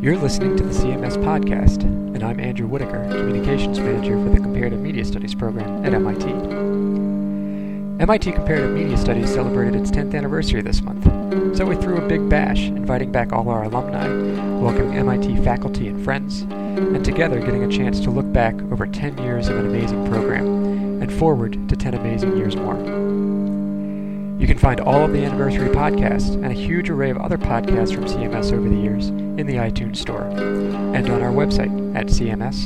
You're listening to the CMS Podcast, and I'm Andrew Whitaker, Communications Manager for the Comparative Media Studies program at MIT. MIT Comparative Media Studies celebrated its 10th anniversary this month, so we threw a big bash, inviting back all our alumni, welcoming MIT faculty and friends, and together getting a chance to look back over 10 years of an amazing program and forward to 10 amazing years more. You can find all of the anniversary podcasts and a huge array of other podcasts from CMS over the years in the iTunes Store and on our website at cms.mit.edu.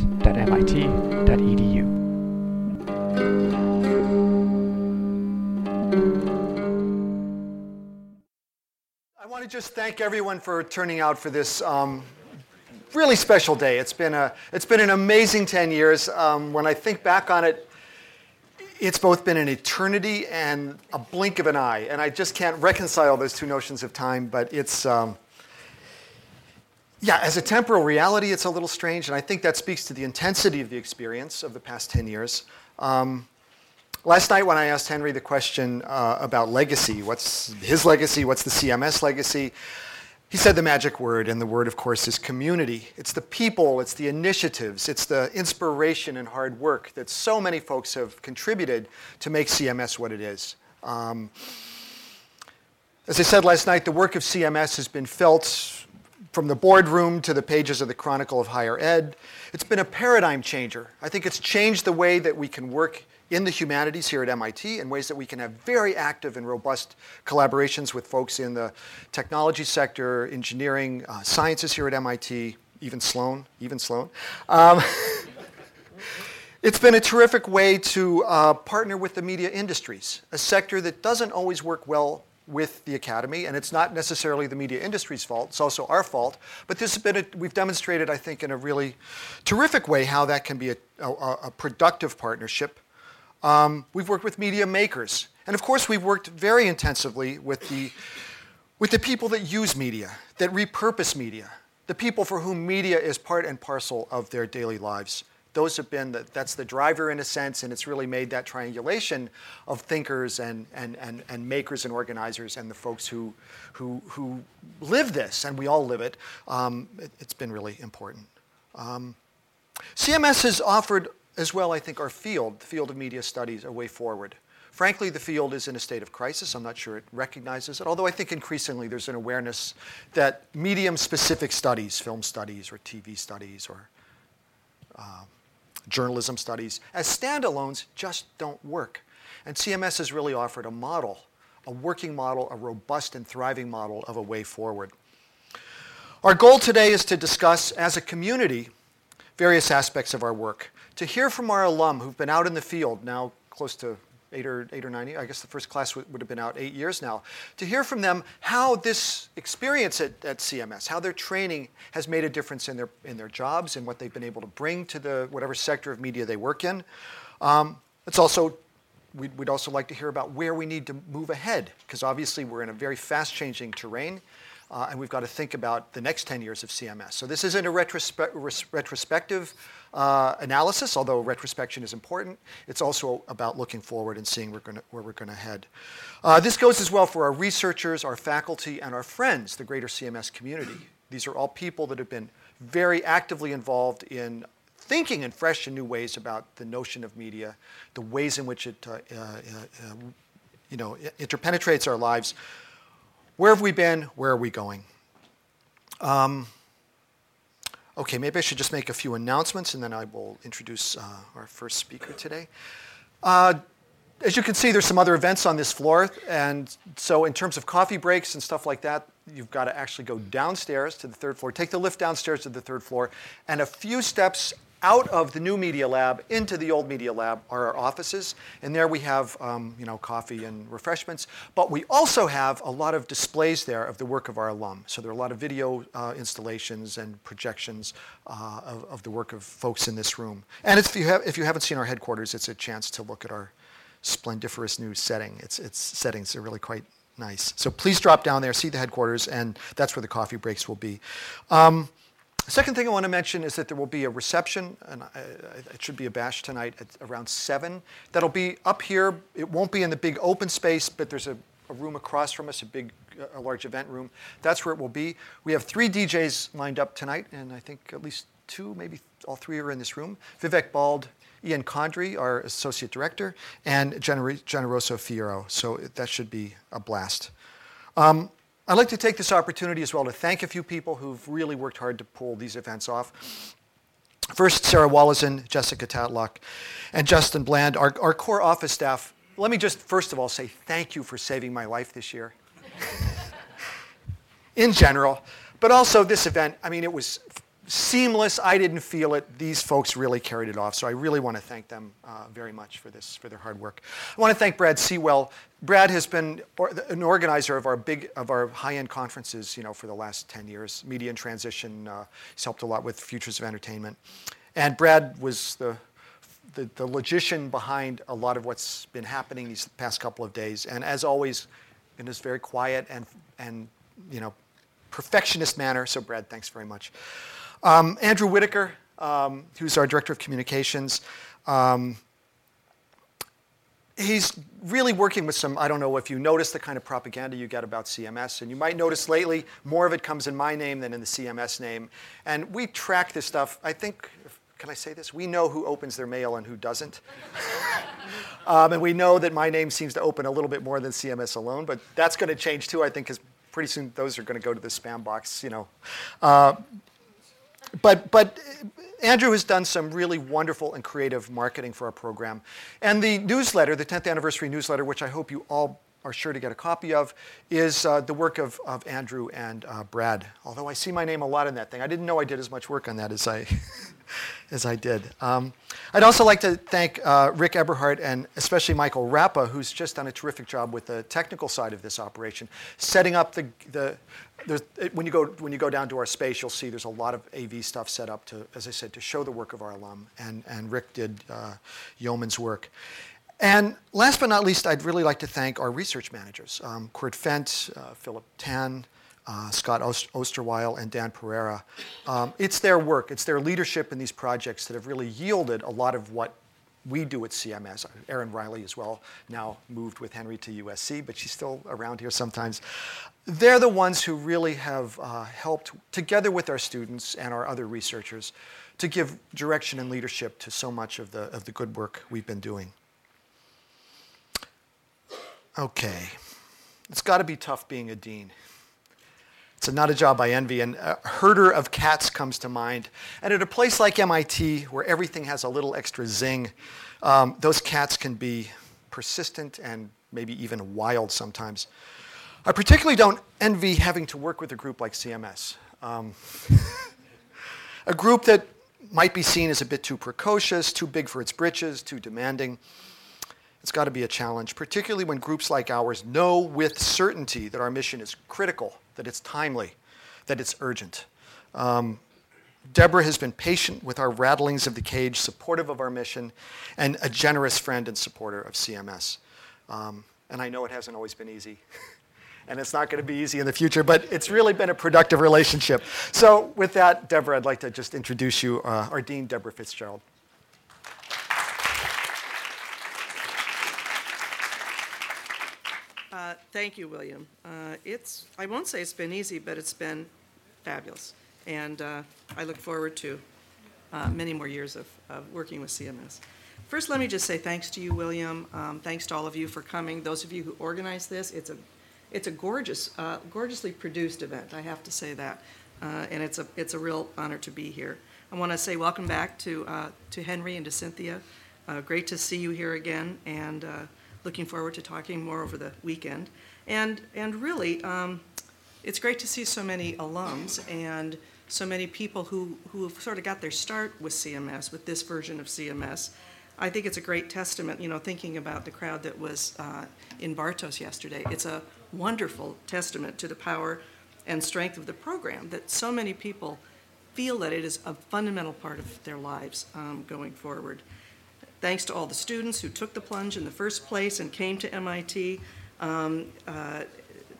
I want to just thank everyone for turning out for this um, really special day. It's been, a, it's been an amazing 10 years. Um, when I think back on it, it's both been an eternity and a blink of an eye. And I just can't reconcile those two notions of time, but it's, um, yeah, as a temporal reality, it's a little strange. And I think that speaks to the intensity of the experience of the past 10 years. Um, last night, when I asked Henry the question uh, about legacy, what's his legacy, what's the CMS legacy? He said the magic word, and the word, of course, is community. It's the people, it's the initiatives, it's the inspiration and hard work that so many folks have contributed to make CMS what it is. Um, as I said last night, the work of CMS has been felt from the boardroom to the pages of the Chronicle of Higher Ed. It's been a paradigm changer. I think it's changed the way that we can work in the humanities here at MIT in ways that we can have very active and robust collaborations with folks in the technology sector, engineering, uh, sciences here at MIT, even Sloan, even Sloan. Um, it's been a terrific way to uh, partner with the media industries, a sector that doesn't always work well with the academy, and it's not necessarily the media industry's fault. It's also our fault. But this has been a, we've demonstrated, I think, in a really terrific way how that can be a, a, a productive partnership um, we've worked with media makers. And of course, we've worked very intensively with the, with the people that use media, that repurpose media, the people for whom media is part and parcel of their daily lives. Those have been, the, that's the driver in a sense, and it's really made that triangulation of thinkers and, and, and, and makers and organizers and the folks who, who, who live this, and we all live it. Um, it has been really important. Um, CMS has offered as well, I think, our field, the field of media studies, a way forward. Frankly, the field is in a state of crisis. I'm not sure it recognizes it, although I think increasingly there's an awareness that medium specific studies, film studies or TV studies or uh, journalism studies, as standalones just don't work. And CMS has really offered a model, a working model, a robust and thriving model of a way forward. Our goal today is to discuss, as a community, various aspects of our work to hear from our alum who've been out in the field now close to eight or, eight or nine, I guess the first class would, would have been out eight years now, to hear from them how this experience at, at CMS, how their training has made a difference in their, in their jobs and what they've been able to bring to the whatever sector of media they work in. Um, it's also, we'd, we'd also like to hear about where we need to move ahead, because obviously we're in a very fast changing terrain. Uh, and we've got to think about the next 10 years of CMS. So this isn't a retrospe- retrospective uh, analysis, although retrospection is important. It's also about looking forward and seeing where we're going to head. Uh, this goes as well for our researchers, our faculty, and our friends, the greater CMS community. These are all people that have been very actively involved in thinking in fresh and new ways about the notion of media, the ways in which it you know, interpenetrates our lives. Where have we been? Where are we going? Um, Okay, maybe I should just make a few announcements and then I will introduce uh, our first speaker today. Uh, as you can see, there's some other events on this floor. And so, in terms of coffee breaks and stuff like that, you've got to actually go downstairs to the third floor, take the lift downstairs to the third floor, and a few steps out of the new media lab into the old media lab are our offices. And there we have um, you know, coffee and refreshments. But we also have a lot of displays there of the work of our alum. So there are a lot of video uh, installations and projections uh, of, of, the work of folks in this room. And if you, have, if you haven't seen our headquarters, it's a chance to look at our splendiferous new setting. It's, its settings are really quite nice. So please drop down there, see the headquarters, and that's where the coffee breaks will be. Um, the second thing I want to mention is that there will be a reception, and it should be a bash tonight at around 7. That'll be up here. It won't be in the big open space, but there's a, a room across from us, a big, a large event room. That's where it will be. We have three DJs lined up tonight, and I think at least two, maybe all three are in this room. Vivek Bald, Ian Condry, our associate director, and Generoso Fierro. So that should be a blast. Um, I'd like to take this opportunity as well to thank a few people who've really worked hard to pull these events off. First, Sarah Wolozin, Jessica Tatlock, and Justin Bland, our, our core office staff. Let me just first of all say thank you for saving my life this year. In general, but also this event, I mean, it was seamless. I didn't feel it. These folks really carried it off. So I really want to thank them uh, very much for this, for their hard work. I want to thank Brad Seawell. Brad has been or, an organizer of our big, of our high-end conferences, you know, for the last 10 years. Media in Transition. Uh, he's helped a lot with Futures of Entertainment. And Brad was the, the, the logician behind a lot of what's been happening these past couple of days. And as always, in this very quiet and, and you know, perfectionist manner. So Brad, thanks very much. Um, Andrew Whitaker, um, who's our director of communications, um, he's really working with some, I don't know if you notice the kind of propaganda you get about CMS, and you might notice lately more of it comes in my name than in the CMS name. And we track this stuff. I think, can I say this? We know who opens their mail and who doesn't. um, and we know that my name seems to open a little bit more than CMS alone, but that's going to change too, I think, because pretty soon those are going to go to the spam box, you know. Uh, but, but Andrew has done some really wonderful and creative marketing for our program. And the newsletter, the 10th anniversary newsletter, which I hope you all are sure to get a copy of, is uh, the work of, of Andrew and uh, Brad. Although I see my name a lot in that thing. I didn't know I did as much work on that as I, as I did. Um, I'd also like to thank uh, Rick Eberhardt and especially Michael Rappa, who's just done a terrific job with the technical side of this operation, setting up the, the, when you go when you go down to our space, you'll see there's a lot of AV stuff set up to, as I said, to show the work of our alum, and and Rick did uh, yeoman's work. And last but not least, I'd really like to thank our research managers, um, Kurt Fendt, uh, Philip Tan, uh, Scott Ost- Osterweil, and Dan Pereira. Um, it's their work, it's their leadership in these projects that have really yielded a lot of what we do at CMS. Erin Reilly as well, now moved with Henry to USC, but she's still around here sometimes. They're the ones who really have uh, helped, together with our students and our other researchers, to give direction and leadership to so much of the, of the good work we've been doing. Okay, it's got to be tough being a dean. It's not a job I envy, and a herder of cats comes to mind. And at a place like MIT, where everything has a little extra zing, um, those cats can be persistent and maybe even wild sometimes. I particularly don't envy having to work with a group like CMS. Um, a group that might be seen as a bit too precocious, too big for its britches, too demanding. It's got to be a challenge, particularly when groups like ours know with certainty that our mission is critical, that it's timely, that it's urgent. Um, Deborah has been patient with our rattlings of the cage, supportive of our mission, and a generous friend and supporter of CMS. Um, and I know it hasn't always been easy. and it's not going to be easy in the future, but it's really been a productive relationship. So, with that, Deborah, I'd like to just introduce you, uh, our Dean, Deborah Fitzgerald. Uh, thank you, William. Uh, it's, I won't say it's been easy, but it's been fabulous. And uh, I look forward to uh, many more years of, of working with CMS. First, let me just say thanks to you, William. Um, thanks to all of you for coming. Those of you who organized this, it's a, it's a gorgeous, uh, gorgeously produced event. I have to say that, uh, and it's a, it's a real honor to be here. I want to say welcome back to, to Henry and to Cynthia. great to see you here again, and looking forward to talking more over the weekend. And, and really, um, it's great to see so many alums and so many people who, who have sort of got their start with CMS, with this version of CMS. I think it's a great testament, you know, thinking about the crowd that was uh, in Bartos yesterday. It's a wonderful testament to the power and strength of the program that so many people feel that it is a fundamental part of their lives um, going forward. Thanks to all the students who took the plunge in the first place and came to MIT um, uh,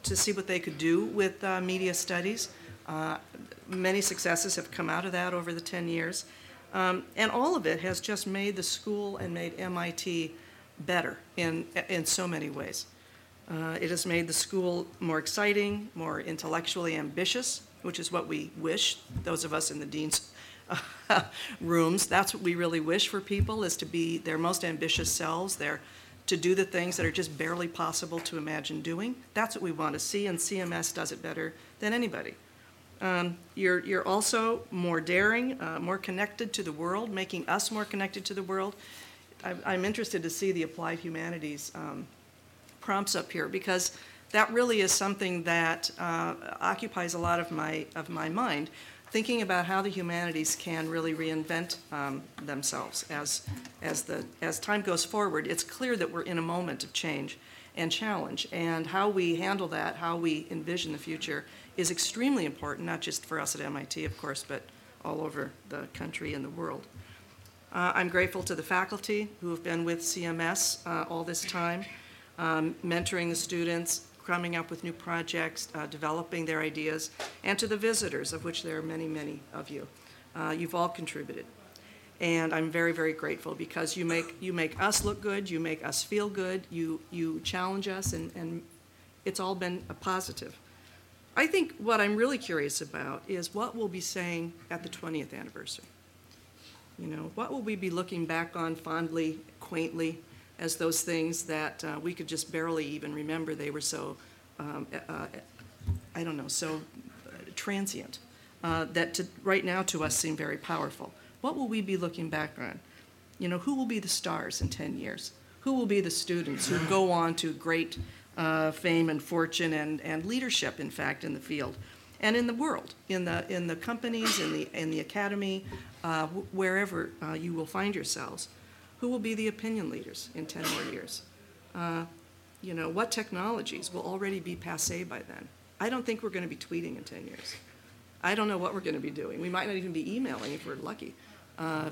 to see what they could do with uh, media studies. Uh, many successes have come out of that over the 10 years. Um, and all of it has just made the school and made MIT better in, in so many ways. Uh, It has made the school more exciting, more intellectually ambitious, which is what we wish, those of us in the dean's rooms, that's what we really wish for people, is to be their most ambitious selves, their, to do the things that are just barely possible to imagine doing. That's what we want to see, and CMS does it better than anybody. Um, You're, you're also more daring, uh, more connected to the world, making us more connected to the world. I'm, I'm interested to see the applied humanities um, prompts up here because that really is something that uh, occupies a lot of my of my mind, thinking about how the humanities can really reinvent um, themselves as as the as time goes forward. It's clear that we're in a moment of change and challenge, and how we handle that, how we envision the future, is extremely important, not just for us at MIT, of course, but all over the country and the world. Uh, I'm grateful to the faculty who have been with CMS uh, all this time, um, mentoring the students, coming up with new projects, uh, developing their ideas, and to the visitors, of which there are many, many of you. Uh, You've all contributed. And I'm very, very grateful because you make, you make us look good, you make us feel good, you, you challenge us, and, and it's all been a positive. I think what I'm really curious about is what we'll be saying at the 20th anniversary. You know, what will we be looking back on fondly, quaintly, as those things that uh, we could just barely even remember? They were so, um, uh, I don't know, so uh, transient, uh, that to, right now to us seem very powerful. What will we be looking back on? You know, who will be the stars in 10 years? Who will be the students who go on to great uh, fame and fortune and, and leadership, in fact, in the field? and in the world, in the, in the companies, in the, in the academy, uh, wherever uh, you will find yourselves. Who will be the opinion leaders in 10 more years? Uh, You know, what technologies will already be passe by then? I don't think we're going to be tweeting in 10 years. I don't know what we're going to be doing. We might not even be emailing if we're lucky. Uh,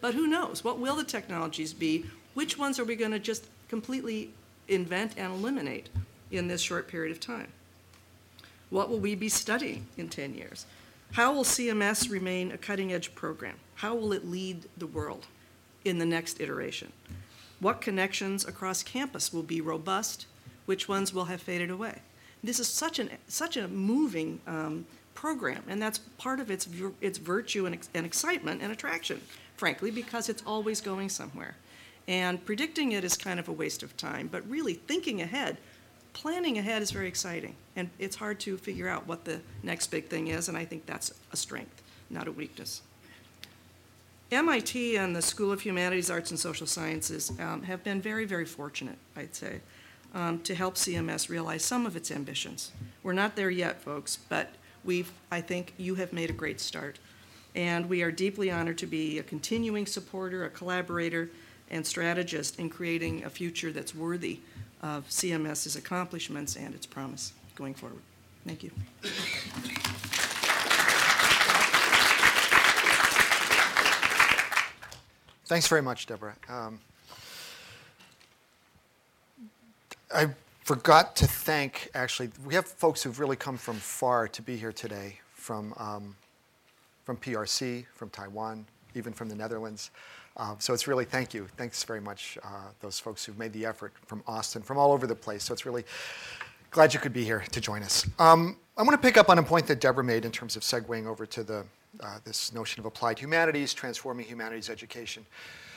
But who knows? What will the technologies be? Which ones are we going to just completely invent and eliminate in this short period of time? What will we be studying in 10 years? How will CMS remain a cutting edge program? How will it lead the world in the next iteration? What connections across campus will be robust? Which ones will have faded away? This is such, an, such a moving um, program, and that's part of its, its virtue and, and excitement and attraction, frankly, because it's always going somewhere. And predicting it is kind of a waste of time, but really thinking ahead planning ahead is very exciting, and it's hard to figure out what the next big thing is, and I think that's a strength, not a weakness. MIT and the School of Humanities, Arts, and Social Sciences um, have been very, very fortunate, I'd say, um, to help CMS realize some of its ambitions. We're not there yet, folks, but we've, I think you have made a great start. And we are deeply honored to be a continuing supporter, a collaborator, and strategist in creating a future that's worthy of CMS's accomplishments and its promise going forward. Thank you. Thanks very much, Deborah. Um, I forgot to thank, actually, we have folks who've really come from far to be here today, from, um, from PRC, from Taiwan, even from the Netherlands. Um, so it's really thank you. Thanks very much, uh, those folks who've made the effort from Austin, from all over the place. So it's really glad you could be here to join us. Um, I want to pick up on a point that Deborah made in terms of segueing over to the, uh, this notion of applied humanities, transforming humanities education.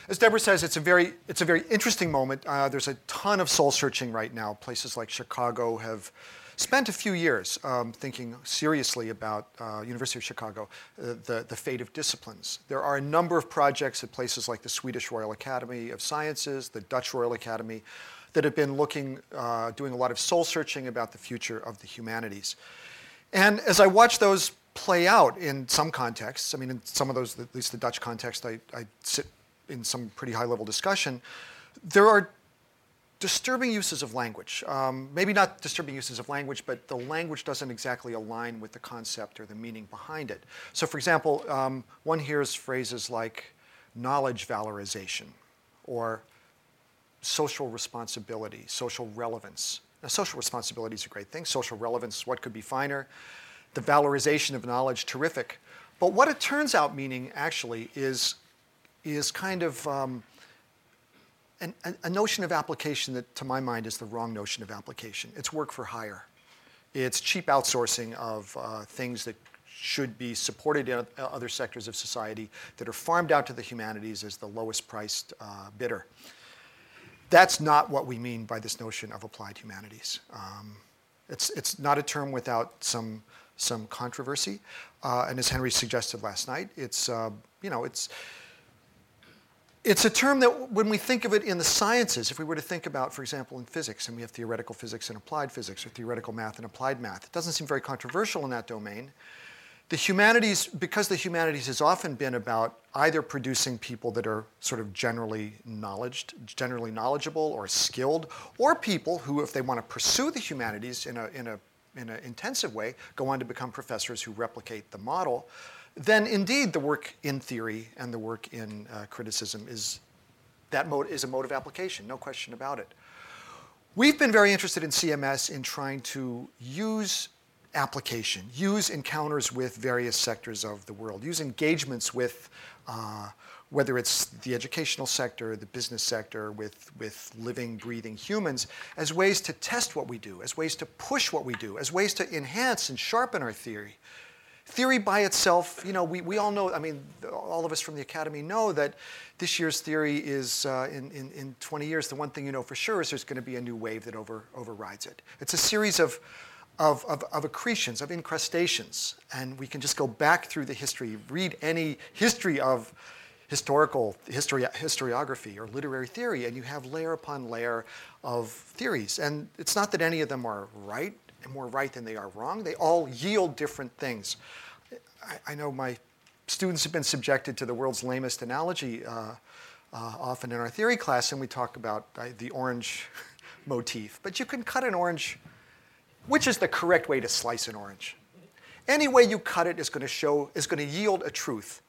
As Deborah says, it's a very, it's a very interesting moment. Uh, there's a ton of soul searching right now. Places like Chicago have spent a few years um, thinking seriously about uh, University of Chicago, uh, the, the fate of disciplines. There are a number of projects at places like the Swedish Royal Academy of Sciences, the Dutch Royal Academy, that have been looking, uh, doing a lot of soul searching about the future of the humanities. And as I watch those play out in some contexts, I mean, in some of those, at least the Dutch context, I, I sit in some pretty high level discussion, there are disturbing uses of language. Um, maybe not disturbing uses of language, but the language doesn't exactly align with the concept or the meaning behind it. So, for example, um, one hears phrases like knowledge valorization or social responsibility, social relevance. Now, social responsibility is a great thing. Social relevance, what could be finer? The valorization of knowledge, terrific. But what it turns out meaning actually is, is kind of um, an, a notion of application that, to my mind, is the wrong notion of application. It's work for hire. It's cheap outsourcing of uh, things that should be supported in other sectors of society that are farmed out to the humanities as the lowest priced uh, bidder. That's not what we mean by this notion of applied humanities. Um, it's, it's not a term without some, some controversy. Uh, and as Henry suggested last night, it's, uh, you know, it's, it's a term that when we think of it in the sciences, if we were to think about, for example, in physics, and we have theoretical physics and applied physics, or theoretical math and applied math, it doesn't seem very controversial in that domain. The humanities, because the humanities has often been about either producing people that are sort of generally knowledged, generally knowledgeable or skilled, or people who, if they want to pursue the humanities in a, in a in an intensive way, go on to become professors who replicate the model then indeed the work in theory and the work in uh, criticism is that mode is a mode of application, no question about it. We've been very interested in CMS in trying to use application, use encounters with various sectors of the world, use engagements with uh, whether it's the educational sector, the business sector, with, with living, breathing humans, as ways to test what we do, as ways to push what we do, as ways to enhance and sharpen our theory, Theory by itself, you know, we, we all know, I mean, all of us from the academy know that this year's theory is, uh, in, in, in 20 years, the one thing you know for sure is there's going to be a new wave that over, overrides it. It's a series of, of, of, of, accretions, of incrustations. And we can just go back through the history, read any history of historical history, historiography or literary theory, and you have layer upon layer of theories. And it's not that any of them are right more right than they are wrong. They all yield different things. I, I know my students have been subjected to the world's lamest analogy uh, uh, often in our theory class, and we talk about uh, the orange motif. But you can cut an orange. Which is the correct way to slice an orange? Any way you cut it is going to show is going to yield a truth,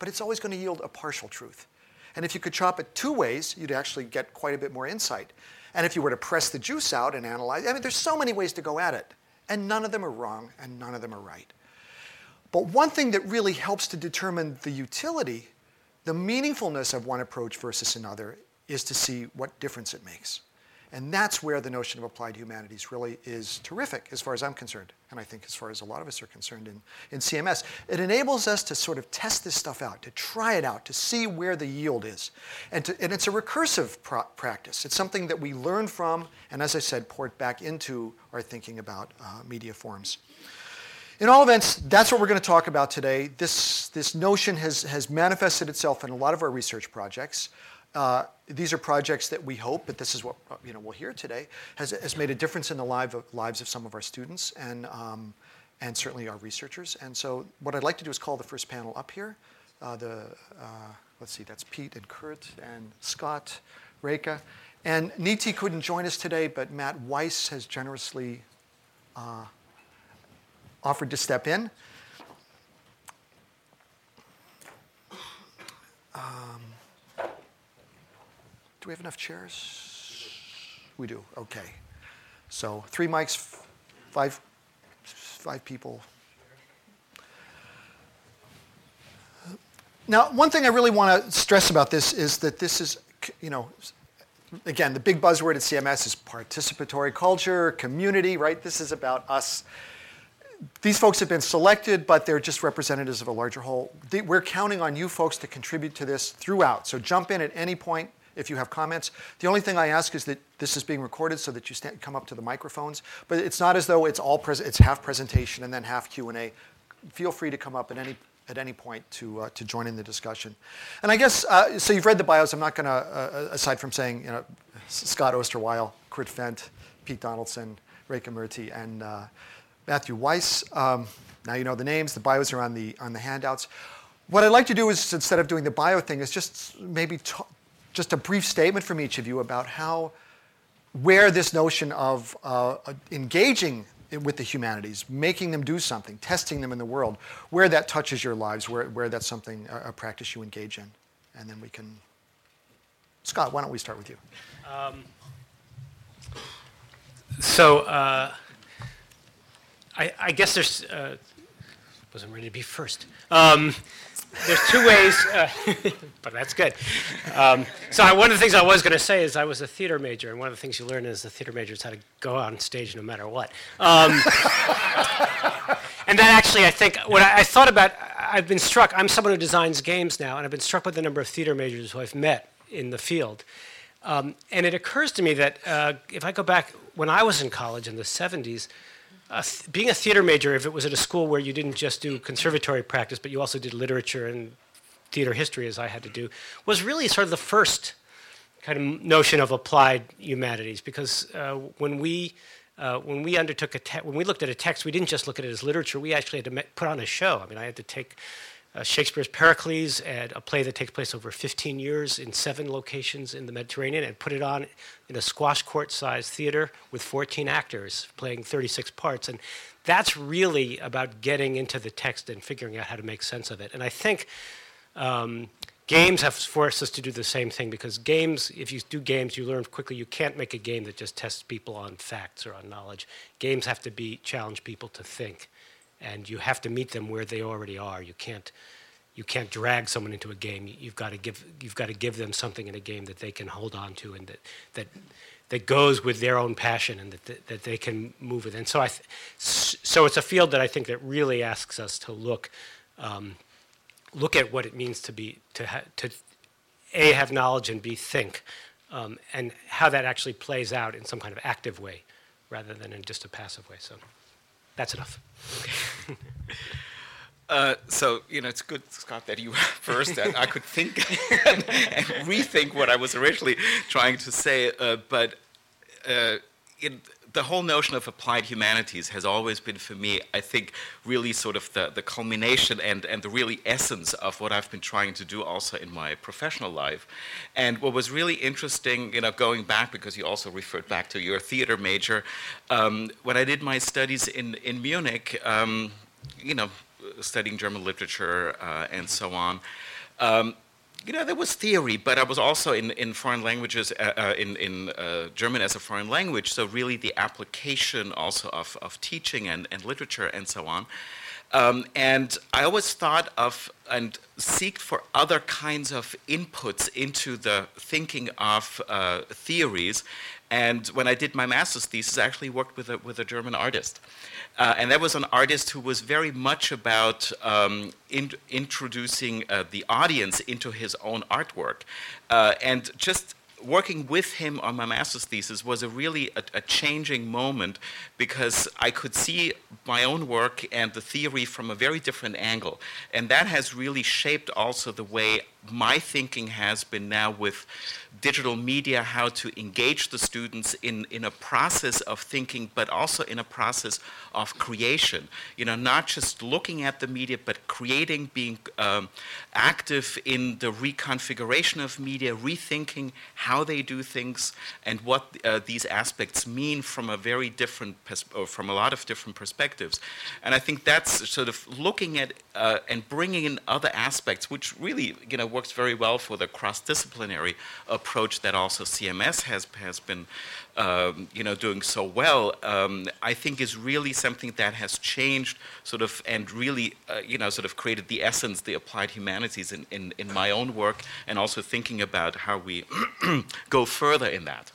but it's always going to yield a partial truth. And if you could chop it two ways, you'd actually get quite a bit more insight. And if you were to press the juice out and analyze, I mean, there's so many ways to go at it. And none of them are wrong and none of them are right. But one thing that really helps to determine the utility, the meaningfulness of one approach versus another, is to see what difference it makes. And that's where the notion of applied humanities really is terrific, as far as I'm concerned, and I think as far as a lot of us are concerned in, in CMS. It enables us to sort of test this stuff out, to try it out, to see where the yield is. And, to, and it's a recursive pro- practice. It's something that we learn from, and as I said, port back into our thinking about uh, media forms. In all events, that's what we're going to talk about today. This, this notion has, has manifested itself in a lot of our research projects. Uh, these are projects that we hope, but this is what uh, you know we'll hear today, has, made a difference in the live lives of some of our students and, um, and certainly our researchers. And so what I'd like to do is call the first panel up here. Uh, the, let's see, that's Pete and Kurt and Scott, Reka. And Niti couldn't join us today, but Matt Weiss has generously offered to step in. We have enough chairs? We do, okay. So three mics, five, five people. Now, one thing I really want to stress about this is that this is, you know, again, the big buzzword at CMS is participatory culture, community, right? This is about us. These folks have been selected, but they're just representatives of a larger whole. We're counting on you folks to contribute to this throughout. So jump in at any point if you have comments. The only thing I ask is that this is being recorded so that you stand, come up to the microphones. But it's not as though it's all pres- it's half presentation and then half Q and A. Feel free to come up at any at any point to uh, to join in the discussion. And I guess uh, so. You've read the bios. I'm not going to, uh, aside from saying you know, Scott Osterweil, Kurt Fendt, Pete Donaldson, Reka Murty, and uh, Matthew Weiss. Um, now you know the names. The bios are on the on the handouts. What I'd like to do is, instead of doing the bio thing, is just maybe just a brief statement from each of you about how, where this notion of uh, engaging with the humanities, making them do something, testing them in the world, where that touches your lives, where, where that's something, a, practice you engage in. And then we can. Scott, why don't we start with you? Um, so, uh, I, I, guess there's. Uh, wasn't ready to be first. Um, there's two ways, uh, but that's good. Um, so I, one of the things I was going to say is I was a theater major, and one of the things you learn as a theater major is how to go on stage no matter what. Um, and that actually, I think, when I, I, thought about, I've been struck. I'm someone who designs games now, and I've been struck with the number of theater majors who I've met in the field. Um, and it occurs to me that uh, if I go back when I was in college in the 70s, th- being a theater major, if it was at a school where you didn't just do conservatory practice, but you also did literature and theater history, as I had to do, was really sort of the first kind of notion of applied humanities. Because uh, when we uh, when we undertook a te- when we looked at a text, we didn't just look at it as literature. We actually had to me- put on a show. I mean, I had to take uh, Shakespeare's Pericles, and a play that takes place over 15 years in seven locations in the Mediterranean, and put it on in a squash court sized theater with 14 actors playing 36 parts. And that's really about getting into the text and figuring out how to make sense of it. And I think um, games have forced us to do the same thing because games, if you do games, you learn quickly you can't make a game that just tests people on facts or on knowledge. Games have to be challenge people to think and you have to meet them where they already are. You can't you can't drag someone into a game. You've got to give you've got to give them something in a game that they can hold on to and that that that goes with their own passion and that, that, that they can move with. And so I th- so it's a field that I think that really asks us to look um, look at what it means to be to ha- to a have knowledge and b think um, and how that actually plays out in some kind of active way rather than in just a passive way. So. That's enough. Uh, so you know, it's good, Scott, that you first, That I could think and, and, rethink what I was originally trying to say. Uh, but uh, the whole notion of applied humanities has always been for me, I think, really sort of the, the culmination and, and the really essence of what I've been trying to do also in my professional life. And what was really interesting, you know, going back, because you also referred back to your theater major, um, when I did my studies in, in Munich, um, you know, studying German literature uh, and so on. Um, you know, there was theory, but I was also in, in foreign languages, uh, uh, in, in uh, German as a foreign language, so really the application also of, of teaching and, and literature and so on. Um, and I always thought of and seeked for other kinds of inputs into the thinking of uh, theories. And when I did my master's thesis, I actually worked with a, with a German artist. Uh, and that was an artist who was very much about um, in, introducing uh, the audience into his own artwork. Uh, and just working with him on my master's thesis was a really a, a, changing moment because I could see my own work and the theory from a very different angle. And that has really shaped also the way my thinking has been now with digital media, how to engage the students in, in a process of thinking, but also in a process of creation. You know, not just looking at the media, but creating, being um, active in the reconfiguration of media, rethinking how they do things and what uh, these aspects mean from a very different, pers- from a lot of different perspectives. And I think that's sort of looking at uh, and bringing in other aspects, which really, you know, works very well for the cross-disciplinary approach that also CMS has has been, um, you know, doing so well. Um, I think is really something that has changed, sort of, and really, uh, you know, sort of created the essence, the applied humanities in, in, in my own work, and also thinking about how we go further in that.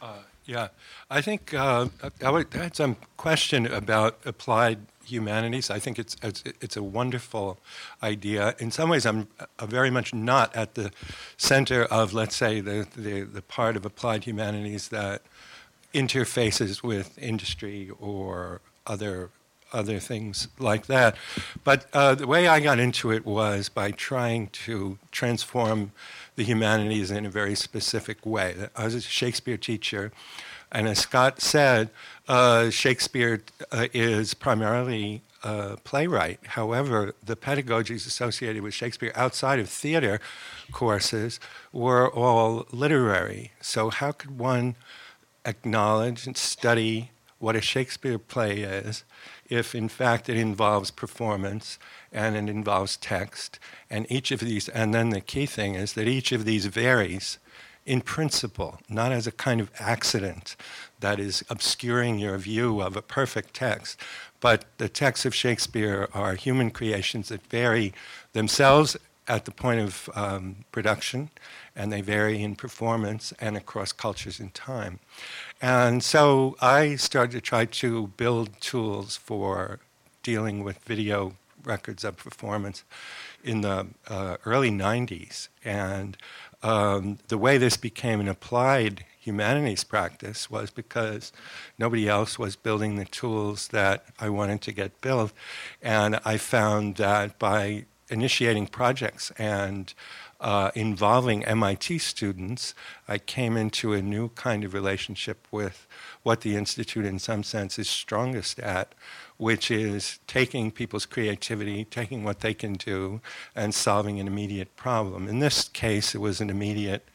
Uh, yeah, I think uh, I would had some question about applied humanities. I think it's, it's, it's a wonderful idea. In some ways, I'm uh, very much not at the center of, let's say, the, the, the part of applied humanities that interfaces with industry or other other things like that. But uh, the way I got into it was by trying to transform the humanities in a very specific way. I was a Shakespeare teacher, and as Scott said, uh, Shakespeare uh, is primarily a playwright. However, the pedagogies associated with Shakespeare outside of theater courses were all literary. So, how could one acknowledge and study what a Shakespeare play is if, in fact, it involves performance and it involves text? And each of these, and then the key thing is that each of these varies in principle, not as a kind of accident that is obscuring your view of a perfect text, but the texts of Shakespeare are human creations that vary themselves at the point of um, production, and they vary in performance and across cultures and time. And so I started to try to build tools for dealing with video records of performance in the uh, early 90s. And um, the way this became an applied humanities practice was because nobody else was building the tools that I wanted to get built. And I found that by initiating projects and uh, involving MIT students, I came into a new kind of relationship with what the Institute, in some sense, is strongest at, which is taking people's creativity, taking what they can do, and solving an immediate problem. In this case, it was an immediate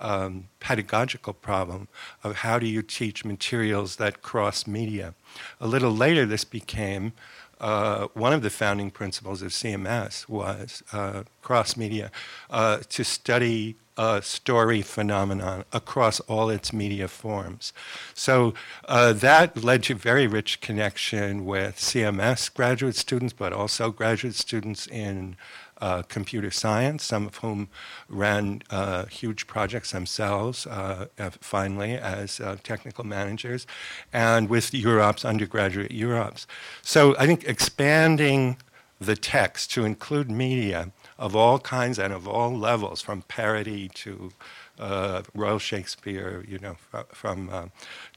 um, pedagogical problem of how do you teach materials that cross media. A little later, this became uh, one of the founding principles of CMS was uh, cross media, uh, to study a story phenomenon across all its media forms. So uh, that led to very rich connection with CMS graduate students, but also graduate students in uh, computer science, some of whom ran uh, huge projects themselves, uh, finally, as uh, technical managers, and with UROPS, undergraduate UROPS. So I think expanding the text to include media of all kinds and of all levels, from parody to uh, Royal Shakespeare, you know, from uh,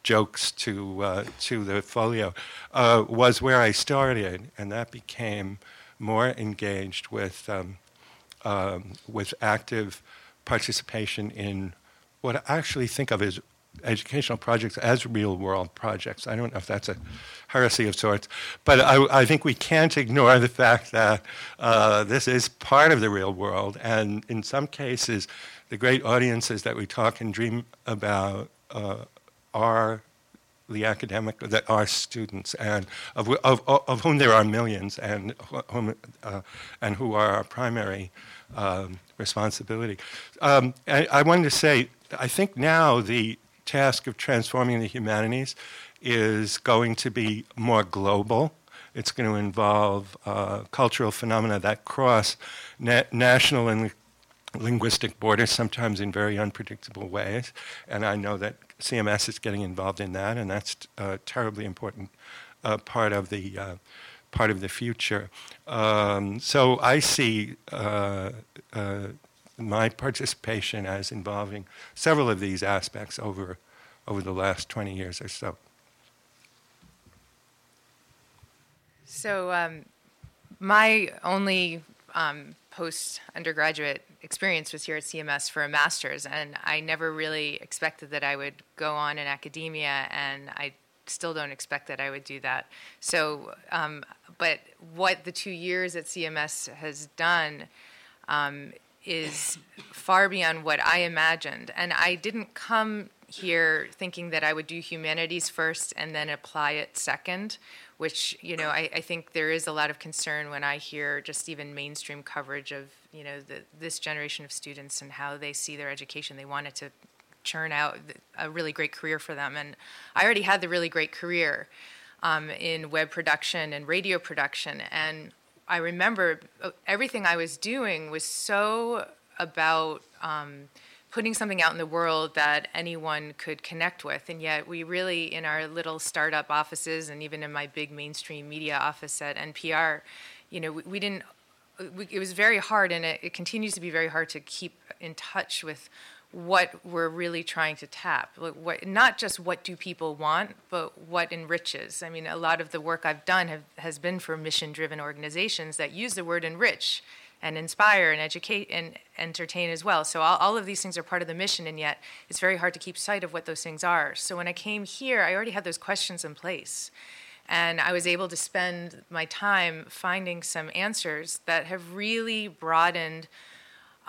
jokes to uh, to the folio, uh, was where I started, and that became more engaged with, um, um, with active participation in what I actually think of as educational projects as real world projects. I don't know if that's a heresy of sorts, but I, I think we can't ignore the fact that uh, this is part of the real world, and in some cases, the great audiences that we talk and dream about uh, are the academic that are students and of, of, of whom there are millions and whom, uh, and who are our primary um, responsibility. Um, I, I, wanted to say, I think now the task of transforming the humanities is going to be more global. It's going to involve uh, cultural phenomena that cross na- national and linguistic borders, sometimes in very unpredictable ways. And I know that CMS is getting involved in that, and that's a terribly important uh, part of the uh, part of the future. Um, so I see uh, uh, my participation as involving several of these aspects over over the last 20 years or so. So um, my only um, post undergraduate experience was here at CMS for a master's, and I never really expected that I would go on in academia, and I still don't expect that I would do that. So, um, but what the two years at CMS has done um, is far beyond what I imagined, and I didn't come here thinking that I would do humanities first and then apply it second which you know I, I, think there is a lot of concern when I hear just even mainstream coverage of you know the, this generation of students and how they see their education. They want it to churn out a really great career for them, and I already had the really great career um, in web production and radio production, and I remember uh, everything I was doing was so about. Um, putting something out in the world that anyone could connect with. And yet, we really, in our little startup offices, and even in my big mainstream media office at NPR, you know, we, we didn't. We, it was very hard, and it, it continues to be very hard to keep in touch with what we're really trying to tap. What, not just what do people want, but what enriches. I mean, a lot of the work I've done have, has been for mission-driven organizations that use the word enrich and inspire and educate and entertain as well. So all, all of these things are part of the mission, and yet it's very hard to keep sight of what those things are. So when I came here, I already had those questions in place. And I was able to spend my time finding some answers that have really broadened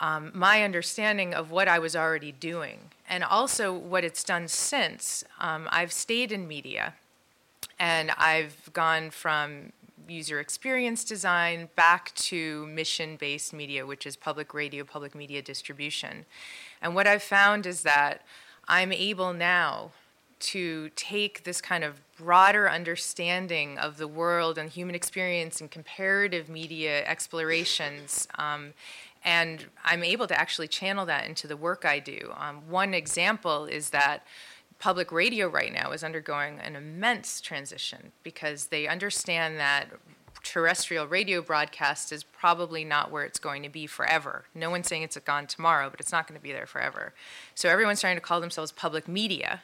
um, my understanding of what I was already doing. And also what it's done since. Um, I've stayed in media, and I've gone from user experience design back to mission based media, which is public radio, public media distribution. And what I've found is that I'm able now to take this kind of broader understanding of the world and human experience and comparative media explorations. Um, and I'm able to actually channel that into the work I do. Um, one example is that public radio right now is undergoing an immense transition because they understand that terrestrial radio broadcast is probably not where it's going to be forever. No one's saying it's gone tomorrow, but it's not going to be there forever. So everyone's trying to call themselves public media.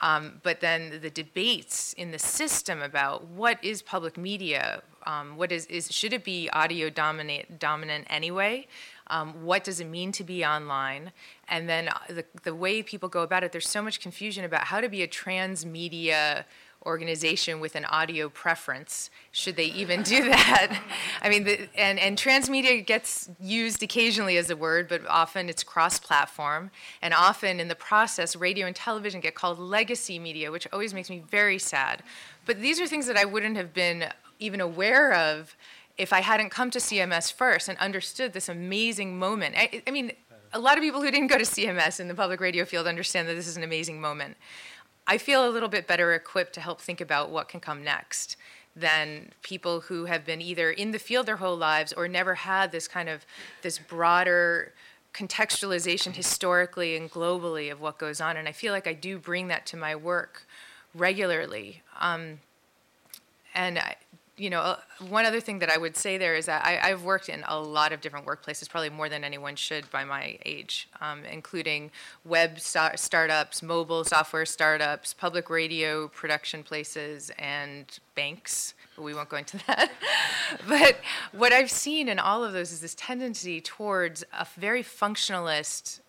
Um, but then the debates in the system about what is public media, um, what is, is should it be audio dominant anyway? Um, what does it mean to be online? And then uh, the, the way people go about it, there's so much confusion about how to be a transmedia organization with an audio preference. Should they even do that? I mean, the, and, and transmedia gets used occasionally as a word, but often it's cross platform. And often in the process, radio and television get called legacy media, which always makes me very sad. But these are things that I wouldn't have been even aware of if I hadn't come to CMS first and understood this amazing moment. I, I, mean, a lot of people who didn't go to CMS in the public radio field understand that this is an amazing moment. I feel a little bit better equipped to help think about what can come next than people who have been either in the field their whole lives or never had this kind of this broader contextualization historically and globally of what goes on. And I feel like I do bring that to my work regularly. Um, and I, you know, uh, one other thing that I would say there is that I, have worked in a lot of different workplaces, probably more than anyone should by my age, um, including web st- startups, mobile software startups, public radio production places, and banks. But we won't go into that. but what I've seen in all of those is this tendency towards a very functionalist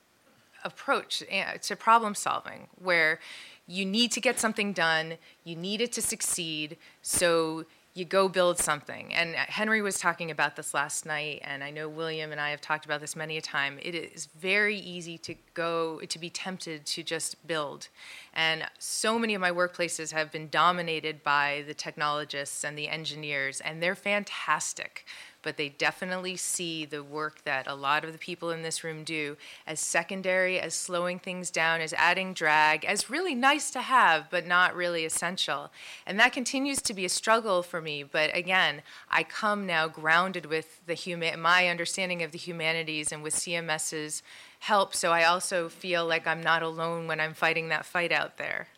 approach eh, to problem solving, where you need to get something done, you need it to succeed, so you go build something. And Henry was talking about this last night, and I know William and I have talked about this many a time. It is very easy to go to be tempted to just build. And so many of my workplaces have been dominated by the technologists and the engineers, and they're fantastic but they definitely see the work that a lot of the people in this room do as secondary, as slowing things down, as adding drag, as really nice to have, but not really essential. And that continues to be a struggle for me. But again, I come now grounded with the human, my understanding of the humanities and with CMS's help. So I also feel like I'm not alone when I'm fighting that fight out there.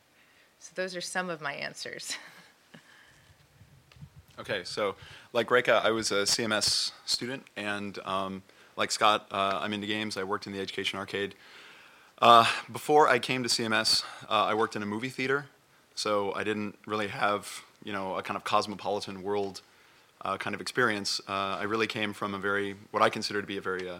So those are some of my answers. Okay, so like Reka, I was a CMS student, and um, like Scott, uh, I'm into games. I worked in the Education Arcade. Uh, before I came to CMS, uh, I worked in a movie theater, so I didn't really have you know a kind of cosmopolitan world uh, kind of experience. Uh, I really came from a very what I consider to be a very uh,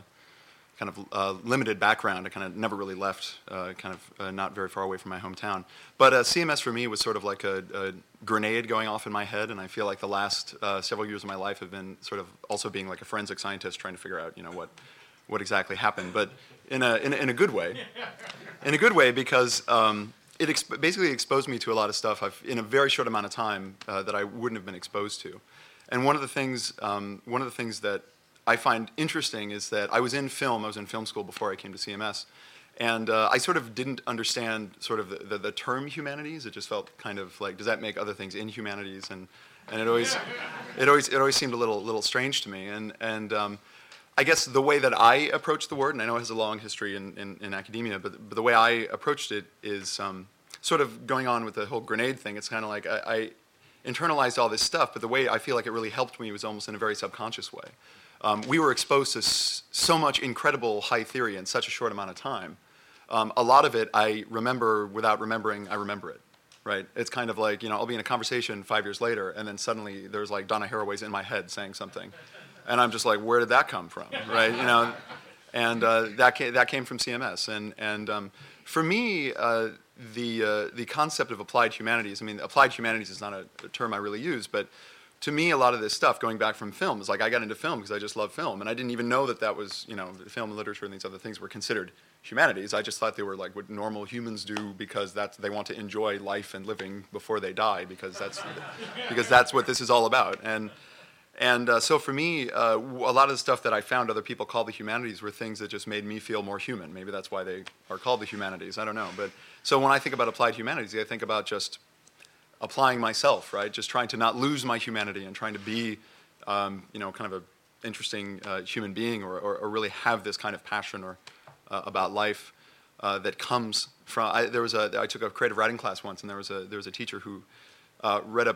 kind of uh, limited background. I kind of never really left, uh, kind of uh, not very far away from my hometown. But uh, CMS for me was sort of like a, a, grenade going off in my head, and I feel like the last uh, several years of my life have been sort of also being like a forensic scientist trying to figure out, you know, what what exactly happened, but in a in a, in a good way, in a good way because. Um, it exp- basically exposed me to a lot of stuff I've, in a very short amount of time uh, that I wouldn't have been exposed to. And one of the things, um, one of the things that I find interesting is that I was in film, I was in film school before I came to CMS, and uh, I sort of didn't understand sort of the, the, the, term humanities. It just felt kind of like, does that make other things in humanities? And, and it always, it always, it always seemed a little, little strange to me. And, and um, I guess the way that I approach the word, and I know it has a long history in, in, in academia, but, but the way I approached it is um, sort of going on with the whole grenade thing. It's kind of like I, I internalized all this stuff, but the way I feel like it really helped me was almost in a very subconscious way um, we were exposed to s- so much incredible high theory in such a short amount of time. Um, a lot of it I remember without remembering I remember it, right? It's kind of like, you know, I'll be in a conversation five years later and then suddenly there's like Donna Haraway's in my head saying something. And I'm just like, where did that come from, right? You know, and uh, that, came, that came from CMS. And, and um, for me, uh, the, uh, the concept of applied humanities, I mean, applied humanities is not a, a term I really use, but to me, a lot of this stuff going back from film is like I got into film because I just love film, and I didn't even know that that was you know film and literature and these other things were considered humanities. I just thought they were like what normal humans do because that's they want to enjoy life and living before they die because that's because that's what this is all about. And and uh, so for me, uh, a lot of the stuff that I found other people call the humanities were things that just made me feel more human. Maybe that's why they are called the humanities. I don't know. But so when I think about applied humanities, I think about just applying myself, right? Just trying to not lose my humanity and trying to be, um, you know, kind of a interesting uh, human being or, or, or, really have this kind of passion or uh, about life uh, that comes from. I, there was a I took a creative writing class once, and there was a there was a teacher who uh, read a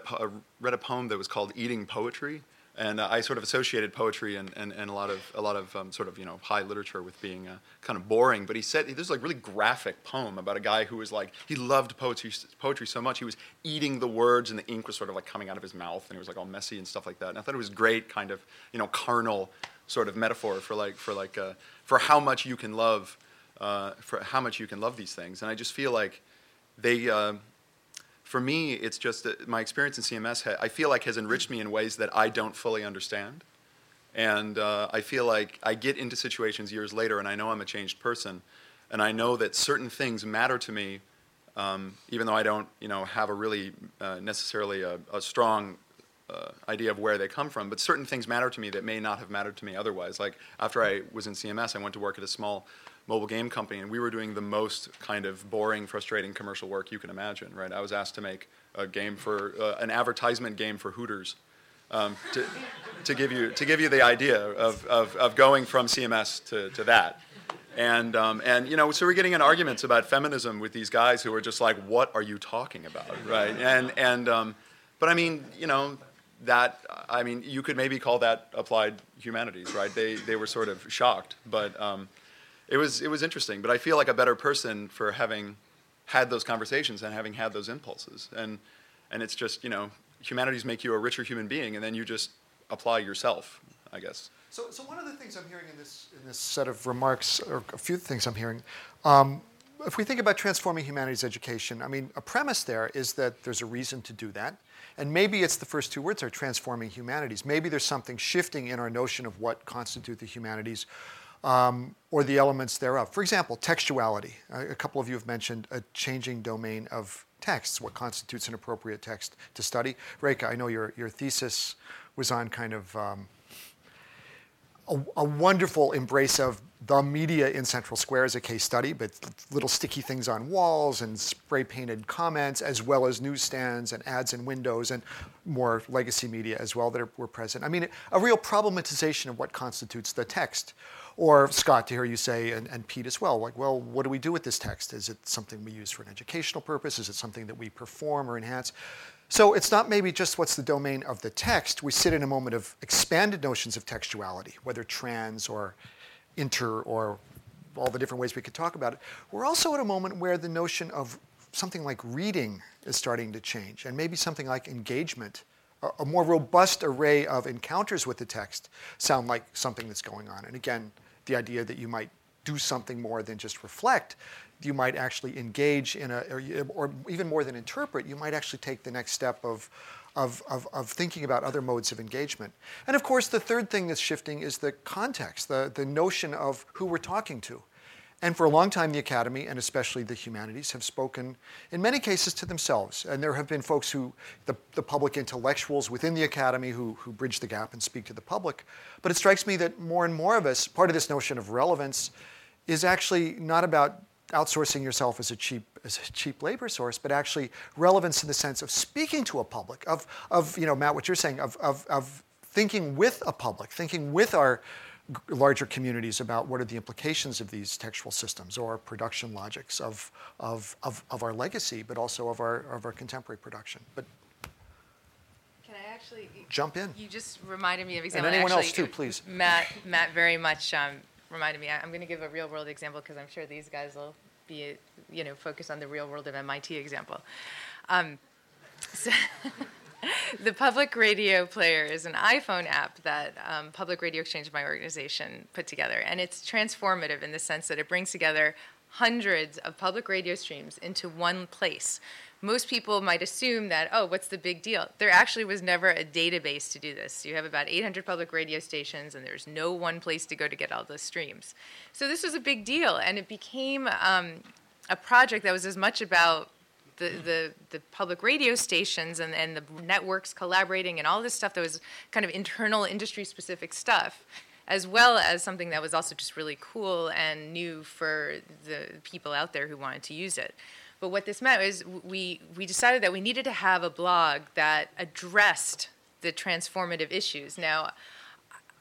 read a poem that was called "Eating Poetry." And uh, I sort of associated poetry and, and, and a lot of a lot of um, sort of you know high literature with being uh, kind of boring. But he said there's like really graphic poem about a guy who was like he loved poetry poetry so much he was eating the words and the ink was sort of like coming out of his mouth and it was like all messy and stuff like that. And I thought it was great kind of you know carnal sort of metaphor for like for like uh, for how much you can love uh, for how much you can love these things. And I just feel like they uh, for me, it's just that my experience in CMS, I feel like has enriched me in ways that I don't fully understand. And uh, I feel like I get into situations years later and I know I'm a changed person. And I know that certain things matter to me, um, even though I don't you know, have a really uh, necessarily a, a strong uh, idea of where they come from. But certain things matter to me that may not have mattered to me otherwise. Like after I was in CMS, I went to work at a small mobile game company, and we were doing the most kind of boring, frustrating commercial work you can imagine. Right? I was asked to make a game for uh, an advertisement game for Hooters. Um, to, to, give you, to give you the idea of, of, of going from CMS to, to that. And, um, and, you know, so we're getting in arguments about feminism with these guys who are just like, what are you talking about, right? And, and um, but I mean, you know, that, I mean, you could maybe call that applied humanities, right? They, they were sort of shocked, but um, it was it was interesting. But I feel like a better person for having had those conversations and having had those impulses. And and it's just you know humanities make you a richer human being, and then you just apply yourself, I guess. So, so one of the things I'm hearing in this in this set of remarks, or a few things I'm hearing, um, if we think about transforming humanities education, I mean, a premise there is that there's a reason to do that. And maybe it's the first two words are transforming humanities. Maybe there's something shifting in our notion of what constitute the humanities um, or the elements thereof. For example, textuality. A couple of you have mentioned a changing domain of texts, what constitutes an appropriate text to study. Reka, I know your, your thesis was on kind of um, a, a, wonderful embrace of the media in Central Square as a case study, but little sticky things on walls and spray painted comments, as well as newsstands and ads in windows and more legacy media as well that are, were present. I mean, a real problematization of what constitutes the text or Scott, to hear you say, and, and Pete as well, like, well, what do we do with this text? Is it something we use for an educational purpose? Is it something that we perform or enhance? So it's not maybe just what's the domain of the text. We sit in a moment of expanded notions of textuality, whether trans or inter or all the different ways we could talk about it. We're also at a moment where the notion of something like reading is starting to change, and maybe something like engagement a more robust array of encounters with the text sound like something that's going on. And again, the idea that you might do something more than just reflect, you might actually engage in a, or, or even more than interpret, you might actually take the next step of, of, of, of, thinking about other modes of engagement. And of course, the third thing that's shifting is the context, the, the notion of who we're talking to. And for a long time, the academy, and especially the humanities, have spoken in many cases to themselves. And there have been folks who, the, the public intellectuals within the academy, who, who bridge the gap and speak to the public. But it strikes me that more and more of us, part of this notion of relevance, is actually not about outsourcing yourself as a cheap as a cheap labor source, but actually relevance in the sense of speaking to a public, of, of you know, Matt, what you're saying, of, of, of thinking with a public, thinking with our larger communities about what are the implications of these textual systems or production logics of, of, of, of our legacy, but also of our, of our contemporary production. But can I actually jump in? You just reminded me of example. And anyone actually, else too, please. Matt, Matt very much um, reminded me. I'm going to give a real world example because I'm sure these guys will be, you know, focused on the real world of MIT example. Um, so the public radio player is an iPhone app that um, Public Radio Exchange, my organization, put together. And it's transformative in the sense that it brings together hundreds of public radio streams into one place. Most people might assume that, oh, what's the big deal? There actually was never a database to do this. You have about 800 public radio stations, and there's no one place to go to get all those streams. So this was a big deal, and it became um, a project that was as much about the, the, the public radio stations and, and the networks collaborating and all this stuff that was kind of internal industry specific stuff as well as something that was also just really cool and new for the people out there who wanted to use it. But what this meant was we, we decided that we needed to have a blog that addressed the transformative issues. Now,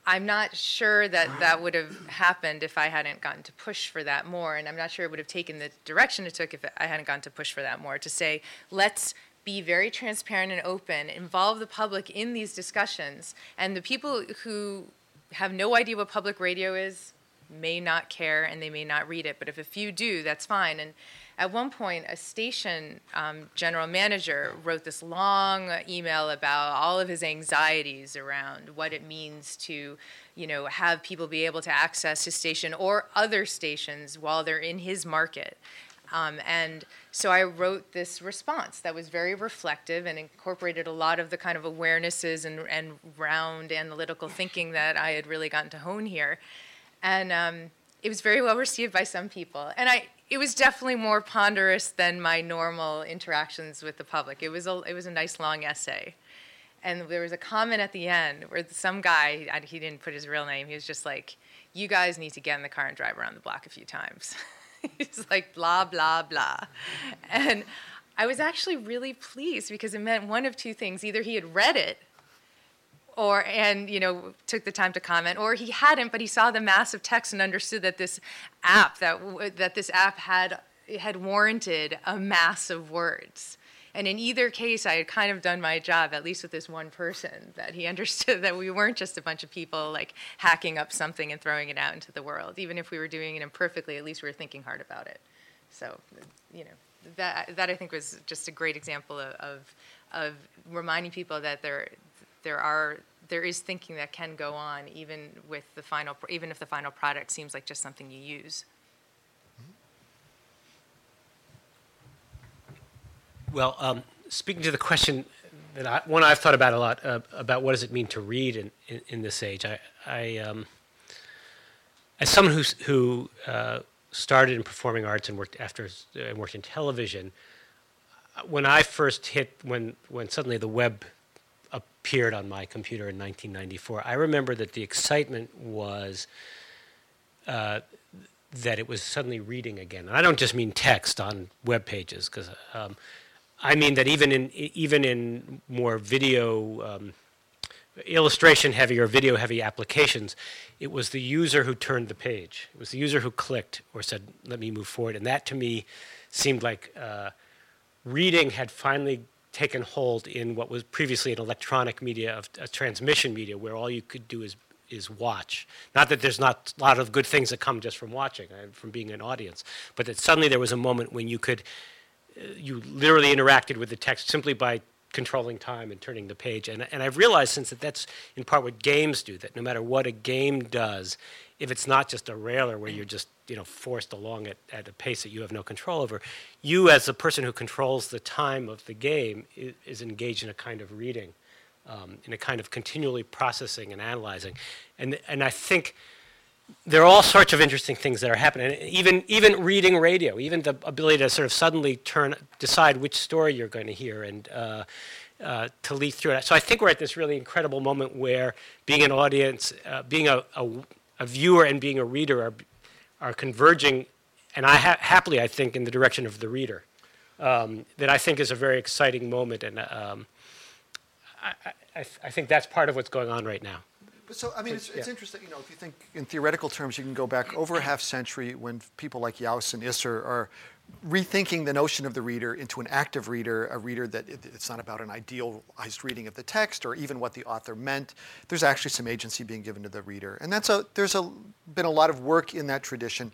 I'm not sure that that would have happened if I hadn't gotten to push for that more, and I'm not sure it would have taken the direction it took if I hadn't gotten to push for that more. To say, let's be very transparent and open, involve the public in these discussions, and the people who have no idea what public radio is may not care and they may not read it. But if a few do, that's fine. And at one point, a station um, general manager wrote this long email about all of his anxieties around what it means to, you know, have people be able to access his station or other stations while they're in his market. Um, and so I wrote this response that was very reflective and incorporated a lot of the kind of awarenesses and, and round analytical thinking that I had really gotten to hone here. And um, it was very well received by some people. And I, it was definitely more ponderous than my normal interactions with the public. It was a, it was a nice long essay. And there was a comment at the end where some guy, he didn't put his real name, he was just like, You guys need to get in the car and drive around the block a few times. He's like, blah, blah, blah. And I was actually really pleased because it meant one of two things. Either he had read it or and you know took the time to comment or he hadn't but he saw the massive text and understood that this app that that this app had had warranted a mass of words and in either case, I had kind of done my job, at least with this one person, that he understood that we weren't just a bunch of people like hacking up something and throwing it out into the world. Even if we were doing it imperfectly, at least we were thinking hard about it. So, you know, that, that I think was just a great example of, of, of reminding people that there, there are there is thinking that can go on even with the final even if the final product seems like just something you use Well, um, speaking to the question that I, one I've thought about a lot uh, about what does it mean to read in, in, in this age. I, I um, as someone who who uh, started in performing arts and worked after and worked in television, when I first hit when when suddenly the web appeared on my computer in 1994, I remember that the excitement was. Uh, that it was suddenly reading again. And I don't just mean text on web pages, because um, I mean that even in even in more video um, illustration heavy or video heavy applications, it was the user who turned the page. It was the user who clicked or said, "Let me move forward," and that to me seemed like uh, reading had finally taken hold in what was previously an electronic media of a transmission media, where all you could do is is watch. Not that there's not a lot of good things that come just from watching, uh, from being an audience, but that suddenly there was a moment when you could you literally interacted with the text simply by controlling time and turning the page. And, and I've realized since that that's in part what games do, that no matter what a game does, if it's not just a railer where you're just you know forced along at, at a pace that you have no control over, you as a person who controls the time of the game is, is engaged in a kind of reading, um, in a kind of continually processing and analyzing. And, and I think there are all sorts of interesting things that are happening. Even even reading radio, even the ability to sort of suddenly turn decide which story you're going to hear and uh, uh, to lead through it. So I think we're at this really incredible moment where being an audience, uh, being a, a, a, viewer, and being a reader are are converging, and I ha- happily I think in the direction of the reader. Um, that I think is a very exciting moment, and um, I, I, I think that's part of what's going on right now. So, I mean, it's, it's interesting, you know, if you think in theoretical terms, you can go back over a half century when people like Jauss and Iser are rethinking the notion of the reader into an active reader, a reader that it, it's not about an idealized reading of the text or even what the author meant. There's actually some agency being given to the reader. And that's a, there's a, been a lot of work in that tradition.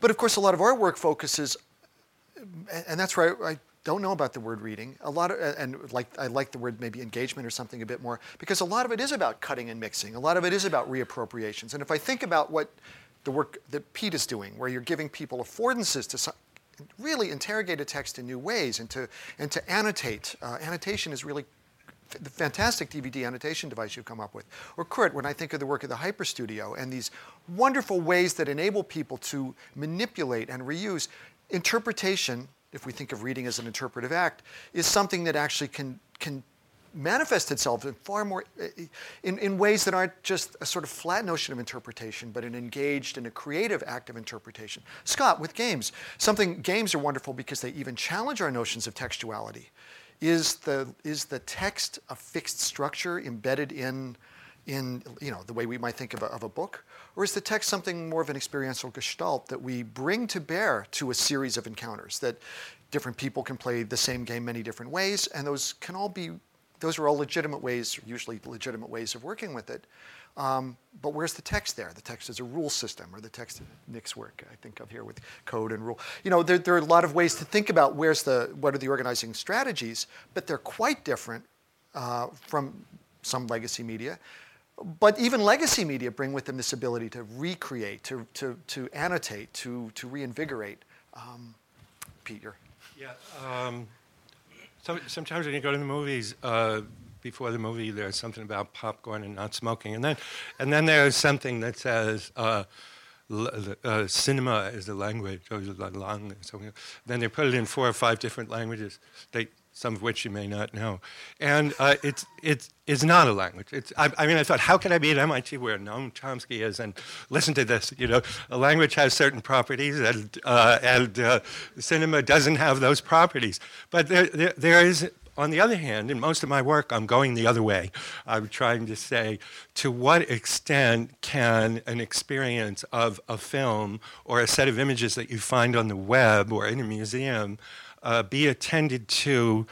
But of course, a lot of our work focuses, and that's where I, I don't know about the word reading. A lot of, and like I like the word maybe engagement or something a bit more because a lot of it is about cutting and mixing. A lot of it is about reappropriations. And if I think about what the work that Pete is doing, where you're giving people affordances to really interrogate a text in new ways and to and to annotate. Uh, annotation is really the fantastic DVD annotation device you've come up with. Or Kurt, when I think of the work of the Hyper Studio and these wonderful ways that enable people to manipulate and reuse interpretation if we think of reading as an interpretive act, is something that actually can, can manifest itself in far more eh, eh, in, in ways that aren't just a sort of flat notion of interpretation but an engaged and a creative act of interpretation. Scott with games something games are wonderful because they even challenge our notions of textuality. Is the is the text a fixed structure embedded in in you know the way we might think of a, of a book? Or is the text something more of an experiential gestalt that we bring to bear to a series of encounters that different people can play the same game many different ways and those can all be those are all legitimate ways, usually legitimate ways of working with it. Um, but where's the text there? The text is a rule system, or the text Nick's work, I think of here with code and rule. You know, there, there are a lot of ways to think about where's the, what are the organizing strategies, but they're quite different uh, from some legacy media. But even legacy media bring with them this ability to recreate, to, to, to annotate, to, to reinvigorate. Um, Peter. Yeah. Um, sometimes when you go to the movies, uh, before the movie, there's something about popcorn and not smoking, and then, and then there's something that says. Uh, uh, cinema is a language. Then they put it in four or five different languages. They some of which you may not know. And uh, it's, it's, it's not a language. It's, I, I, mean, I thought, how can I be at MIT where Noam Chomsky is and listen to this? You know, a language has certain properties, and, uh, and uh, cinema doesn't have those properties. But there, there, there is on the other hand, in most of my work, I'm going the other way. I'm trying to say to what extent can an experience of a film or a set of images that you find on the web or in a museum uh, be attended to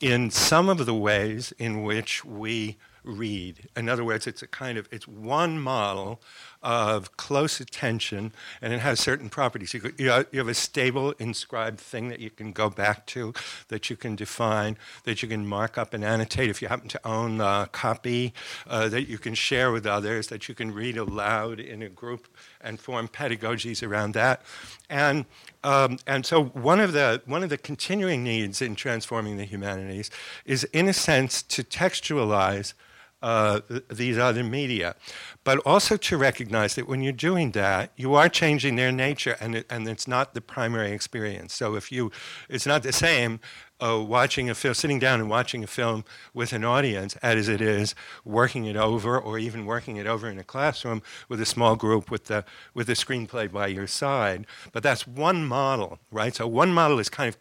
in some of the ways in which we read. In other words, it's a kind of it's one model of close attention, and it has certain properties. You, you, have a stable inscribed thing that you can go back to, that you can define, that you can mark up and annotate if you happen to own a copy, uh, that you can share with others, that you can read aloud in a group and form pedagogies around that. And um, and so one of the one of the continuing needs in transforming the humanities is, in a sense, to textualize uh, these other media, but also to recognize that when you're doing that, you are changing their nature, and it, and it's not the primary experience. So if you, it's not the same uh, watching a film, sitting down and watching a film with an audience as it is working it over, or even working it over in a classroom with a small group with the with the screenplay by your side. But that's one model, right? So one model is kind of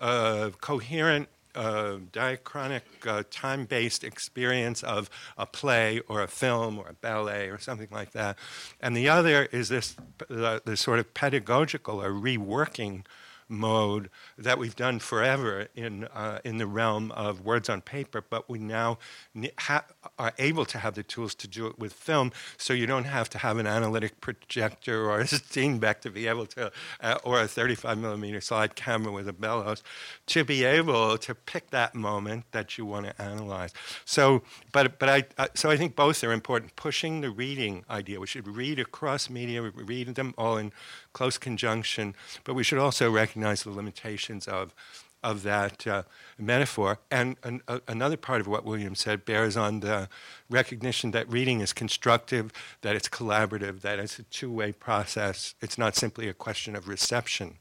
uh, coherent uh, diachronic, uh, time based experience of a play or a film or a ballet or something like that. And the other is this, uh, this sort of pedagogical or reworking mode that we've done forever in, uh, in the realm of words on paper, but we now ha- are able to have the tools to do it with film, so you don't have to have an analytic projector or a Steenbeck to be able to, uh, or a 35 millimeter slide camera with a bellows, to be able to pick that moment that you want to analyze. So, but, but I, uh, so I think both are important. Pushing the reading idea, we should read across media, read them all in close conjunction, but we should also recognize the limitations of, of that uh, metaphor. And an, a, another part of what William said bears on the recognition that reading is constructive, that it's collaborative, that it's a two way process. It's not simply a question of reception.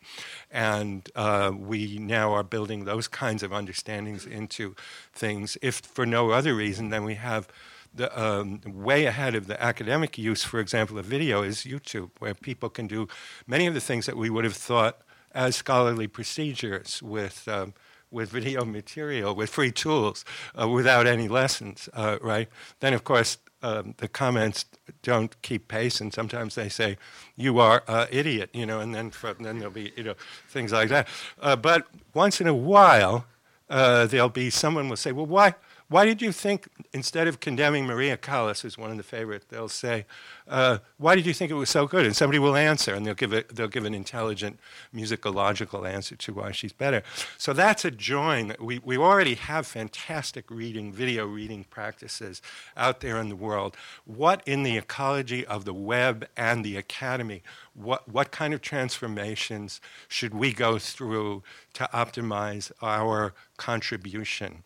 And uh, we now are building those kinds of understandings into things, if for no other reason than we have the, um, way ahead of the academic use, for example, of video is YouTube, where people can do many of the things that we would have thought as scholarly procedures with. Um, with video material, with free tools, uh, without any lessons, uh, right? Then, of course, um, the comments don't keep pace, and sometimes they say, "You are an idiot," you know, and then then there'll be you know things like that. Uh, but once in a while, uh, there'll be someone will say, "Well, why?" Why did you think, instead of condemning Maria Callas, who's one of the favorites, they'll say, uh, why did you think it was so good? And somebody will answer, and they'll give, it, they'll give an intelligent, musicological answer to why she's better. So that's a join. We, we already have fantastic reading, video reading practices out there in the world. What in the ecology of the web and the academy, what, what kind of transformations should we go through to optimize our contribution?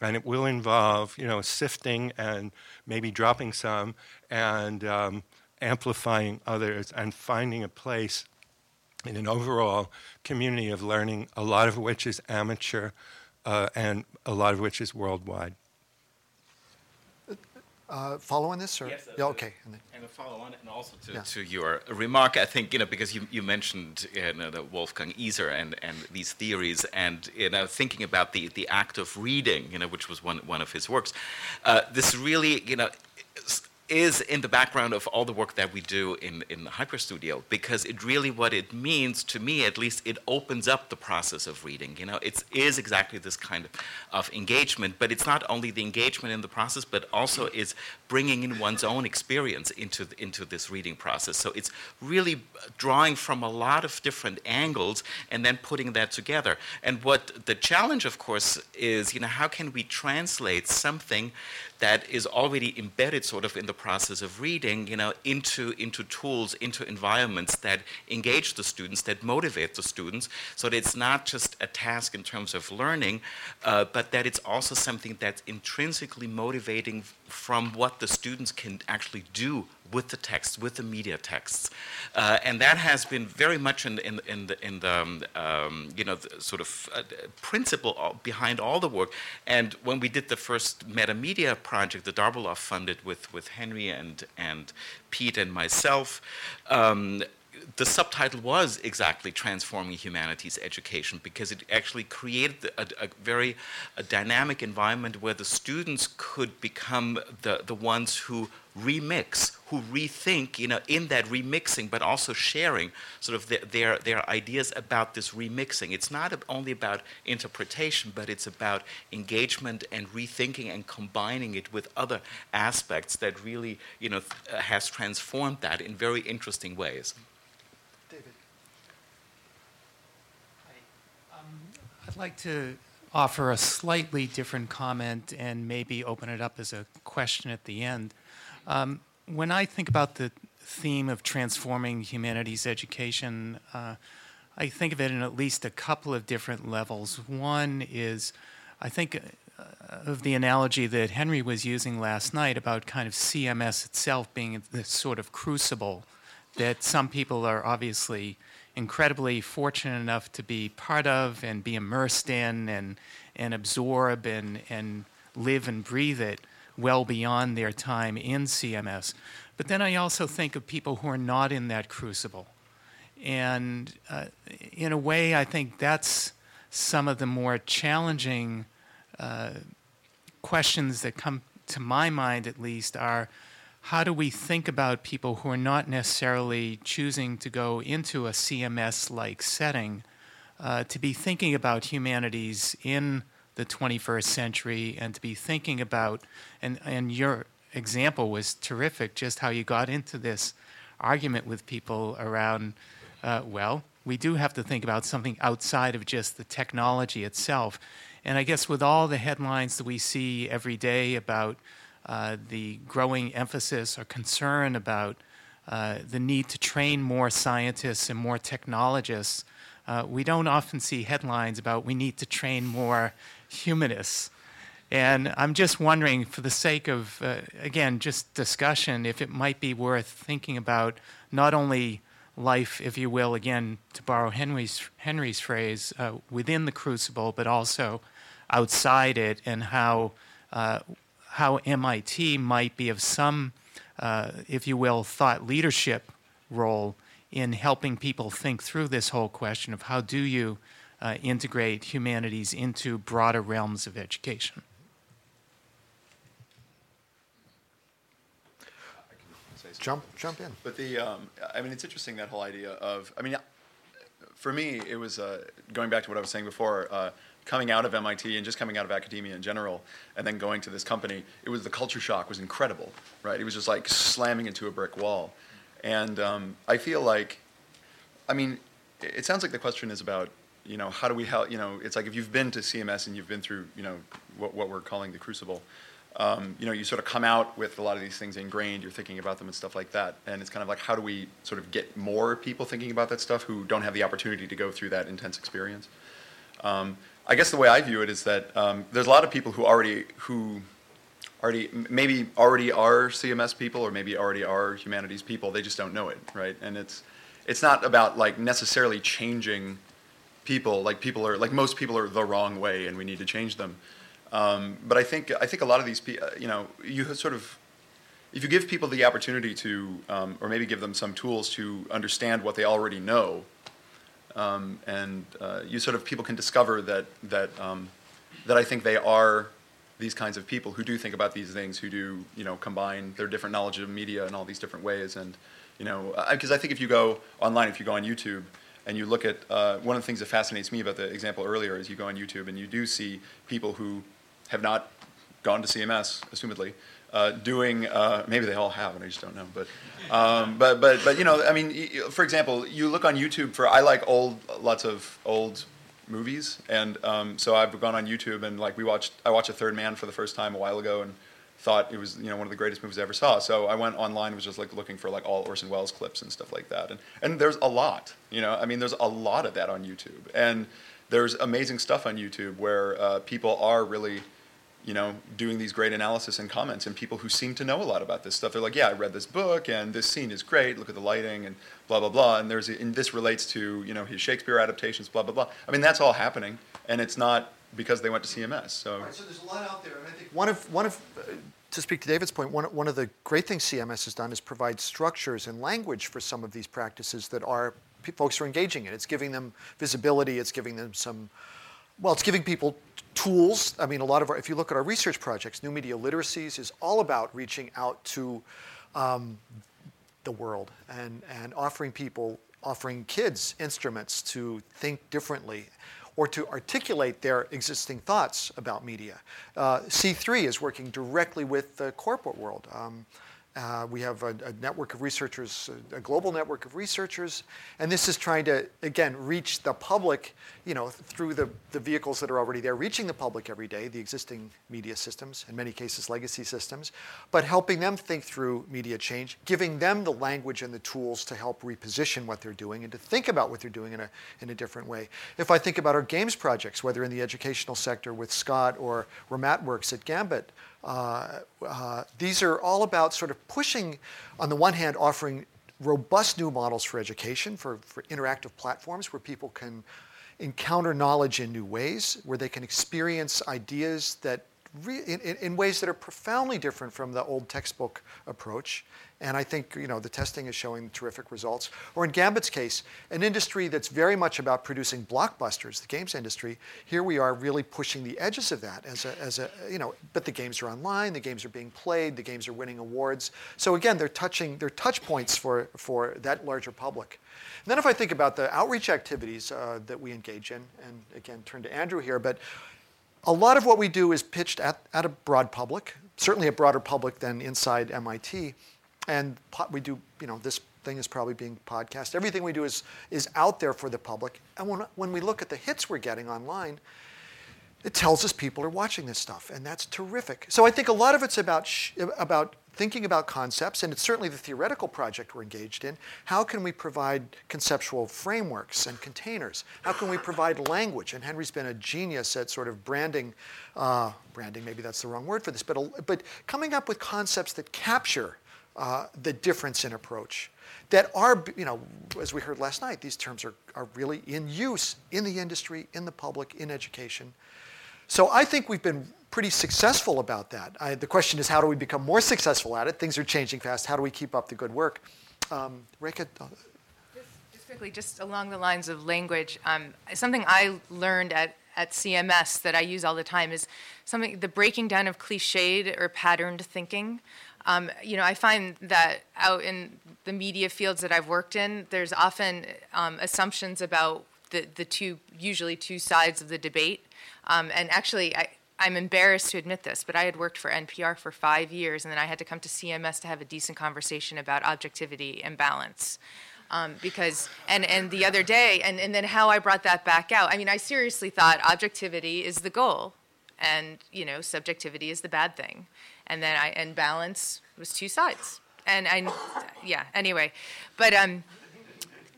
And it will involve you know sifting and maybe dropping some and um, amplifying others and finding a place in an overall community of learning, a lot of which is amateur uh, and a lot of which is worldwide. Uh, follow on this, or Yes, yeah, okay. And then- And a follow on, and also to, Yeah. to your remark, I think, you know, because you, you mentioned, you know, the Wolfgang Iser and, and these theories, and, you know, thinking about the, the act of reading, you know, which was one, one of his works, uh, this really, you know, is- in the background of all the work that we do in, in the Hyperstudio, because it really, what it means, to me at least, it opens up the process of reading. You know, it is exactly this kind of, of engagement, but it's not only the engagement in the process, but also is bringing in one's own experience into, the, into this reading process. So it's really uh, drawing from a lot of different angles and then putting that together. And what the challenge, of course, is, you know, how can we translate something that is already embedded sort of in the process of reading, you know, into, into tools, into environments that engage the students, that motivate the students, so that it's not just a task in terms of learning, uh, but that it's also something that's intrinsically motivating from what the students can actually do with the text, with the media texts, uh, and that has been very much in, in, in the, in the um, um, you know the sort of uh, principle behind all the work. And when we did the first metamedia project, the d'Arbeloff funded with with Henry and and Pete and myself. Um, the subtitle was exactly transforming humanities education because it actually created a, a very a dynamic environment where the students could become the, the ones who remix, who rethink, you know, in that remixing, but also sharing sort of their, their, their ideas about this remixing. It's not only about interpretation, but it's about engagement and rethinking and combining it with other aspects that really, you know, uh, has transformed that in very interesting ways. I'd like to offer a slightly different comment and maybe open it up as a question at the end. Um, when I think about the theme of transforming humanities education, uh, I think of it in at least a couple of different levels. One is, I think, uh, of the analogy that Henry was using last night about kind of CMS itself being this sort of crucible that some people are obviously incredibly fortunate enough to be part of and be immersed in and, and absorb and, and live and breathe it well beyond their time in CMS. But then I also think of people who are not in that crucible. And uh, in a way, I think that's some of the more challenging uh, questions that come to my mind, at least, are how do we think about people who are not necessarily choosing to go into a CMS like setting uh, to be thinking about humanities in the 21st century and to be thinking about, and, and your example was terrific, just how you got into this argument with people around, uh, well, we do have to think about something outside of just the technology itself. And I guess with all the headlines that we see every day about the growing emphasis or concern about uh, the need to train more scientists and more technologists, uh, we don't often see headlines about we need to train more humanists. And I'm just wondering, for the sake of, uh, again, just discussion, if it might be worth thinking about not only life, if you will, again, to borrow Henry's, Henry's phrase, uh, within the crucible, but also outside it, and how, uh, how MIT might be of some, uh, if you will, thought leadership role in helping people think through this whole question of how do you uh, integrate humanities into broader realms of education. Jump, jump in. But the, um, I mean, it's interesting that whole idea of, I mean, for me, it was uh, going back to what I was saying before, uh, coming out of MIT and just coming out of academia in general, and then going to this company. It was the culture shock was incredible, right? It was just like slamming into a brick wall, and um, I feel like, I mean, it sounds like the question is about, you know, how do we help? You know, it's like if you've been to CMS and you've been through, you know, what, what we're calling the crucible um, you know, you sort of come out with a lot of these things ingrained, you're thinking about them and stuff like that. And it's kind of like, how do we sort of get more people thinking about that stuff who don't have the opportunity to go through that intense experience? Um, I guess the way I view it is that um, there's a lot of people who already, who already, maybe already are CMS people or maybe already are humanities people, they just don't know it, right? And it's, it's not about like necessarily changing people. Like people are like most people are the wrong way, and we need to change them. Um, but I think I think a lot of these people, you know, you sort of if you give people the opportunity to, um, or maybe give them some tools to understand what they already know, um, and uh, you sort of people can discover that that um, that I think they are these kinds of people who do think about these things, who do you know combine their different knowledge of media in all these different ways, and you know because I, I think if you go online, if you go on YouTube and you look at uh, one of the things that fascinates me about the example earlier is you go on YouTube and you do see people who have not gone to CMS, assumedly, uh, doing uh, maybe they all have and I just don't know but um, but but but you know I mean for example you look on YouTube for I like old lots of old movies and um, so I've gone on YouTube and like we watched I watched A Third Man for the first time a while ago and thought it was you know one of the greatest movies I ever saw. So I went online and was just like looking for like all Orson Welles clips and stuff like that and and there's a lot you know I mean there's a lot of that on YouTube. And there's amazing stuff on YouTube where uh, people are really you know, doing these great analysis and comments, and people who seem to know a lot about this stuff. They're like, yeah, I read this book, and this scene is great. Look at the lighting, and blah blah blah. And there's and this relates to you know his Shakespeare adaptations, blah blah blah. I mean, that's all happening, and it's not because they went to CMS. So, right, so there's a lot out there, and I think one of one of uh, to speak to David's point, one, one of the great things CMS has done is provide structures and language for some of these practices that our folks are engaging in. It's giving them visibility. It's giving them some well, it's giving people tools. I mean, a lot of our, if you look at our research projects, New Media Literacies is all about reaching out to um, the world and, and offering people, offering kids instruments to think differently or to articulate their existing thoughts about media. Uh, C3 is working directly with the corporate world. Um, Uh, we have a, a, network of researchers, a, global network of researchers, and this is trying to, again, reach the public, you know, through the, the vehicles that are already there, reaching the public every day, the existing media systems, in many cases legacy systems, but helping them think through media change, giving them the language and the tools to help reposition what they're doing and to think about what they're doing in a, in a different way. If I think about our games projects, whether in the educational sector with Scott or where Matt works at Gambit, uh, uh, these are all about sort of pushing, on the one hand, offering robust new models for education, for, for interactive platforms where people can encounter knowledge in new ways, where they can experience ideas that re- in, in, ways that are profoundly different from the old textbook approach. And I think you know the testing is showing terrific results. Or in Gambit's case, an industry that's very much about producing blockbusters, the games industry. Here we are really pushing the edges of that as a, as a you know. But the games are online, the games are being played, the games are winning awards. So again, they're touching, they're touch points for for that larger public. And then if I think about the outreach activities uh, that we engage in, and again turn to Andrew here, but a lot of what we do is pitched at, at a broad public, certainly a broader public than inside MIT and we do, you know, this thing is probably being podcast. Everything we do is, is out there for the public. And when, when we look at the hits we're getting online, it tells us people are watching this stuff, and that's terrific. So I think a lot of it's about, sh- about thinking about concepts, and it's certainly the theoretical project we're engaged in. How can we provide conceptual frameworks and containers? How can we provide language? And Henry's been a genius at sort of branding, uh, branding, maybe that's the wrong word for this, but, but coming up with concepts that capture uh, the difference in approach. That are, you know, as we heard last night, these terms are, are really in use in the industry, in the public, in education. So I think we've been pretty successful about that. I, the question is, how do we become more successful at it? Things are changing fast. How do we keep up the good work? Um, Reka, uh, just quickly, just along the lines of language, um, something I learned at, at CMS that I use all the time is something the breaking down of cliched or patterned thinking. Um, you know, I find that out in the media fields that I've worked in, there's often um, assumptions about the, the two, usually two sides of the debate. Um, and actually, I, I'm embarrassed to admit this, but I had worked for NPR for five years, and then I had to come to CMS to have a decent conversation about objectivity and balance. Um, because and and the other day and, and then how I brought that back out. I mean, I seriously thought objectivity is the goal, and you know, subjectivity is the bad thing and then I and balance was two sides. And I, yeah. Anyway, but um,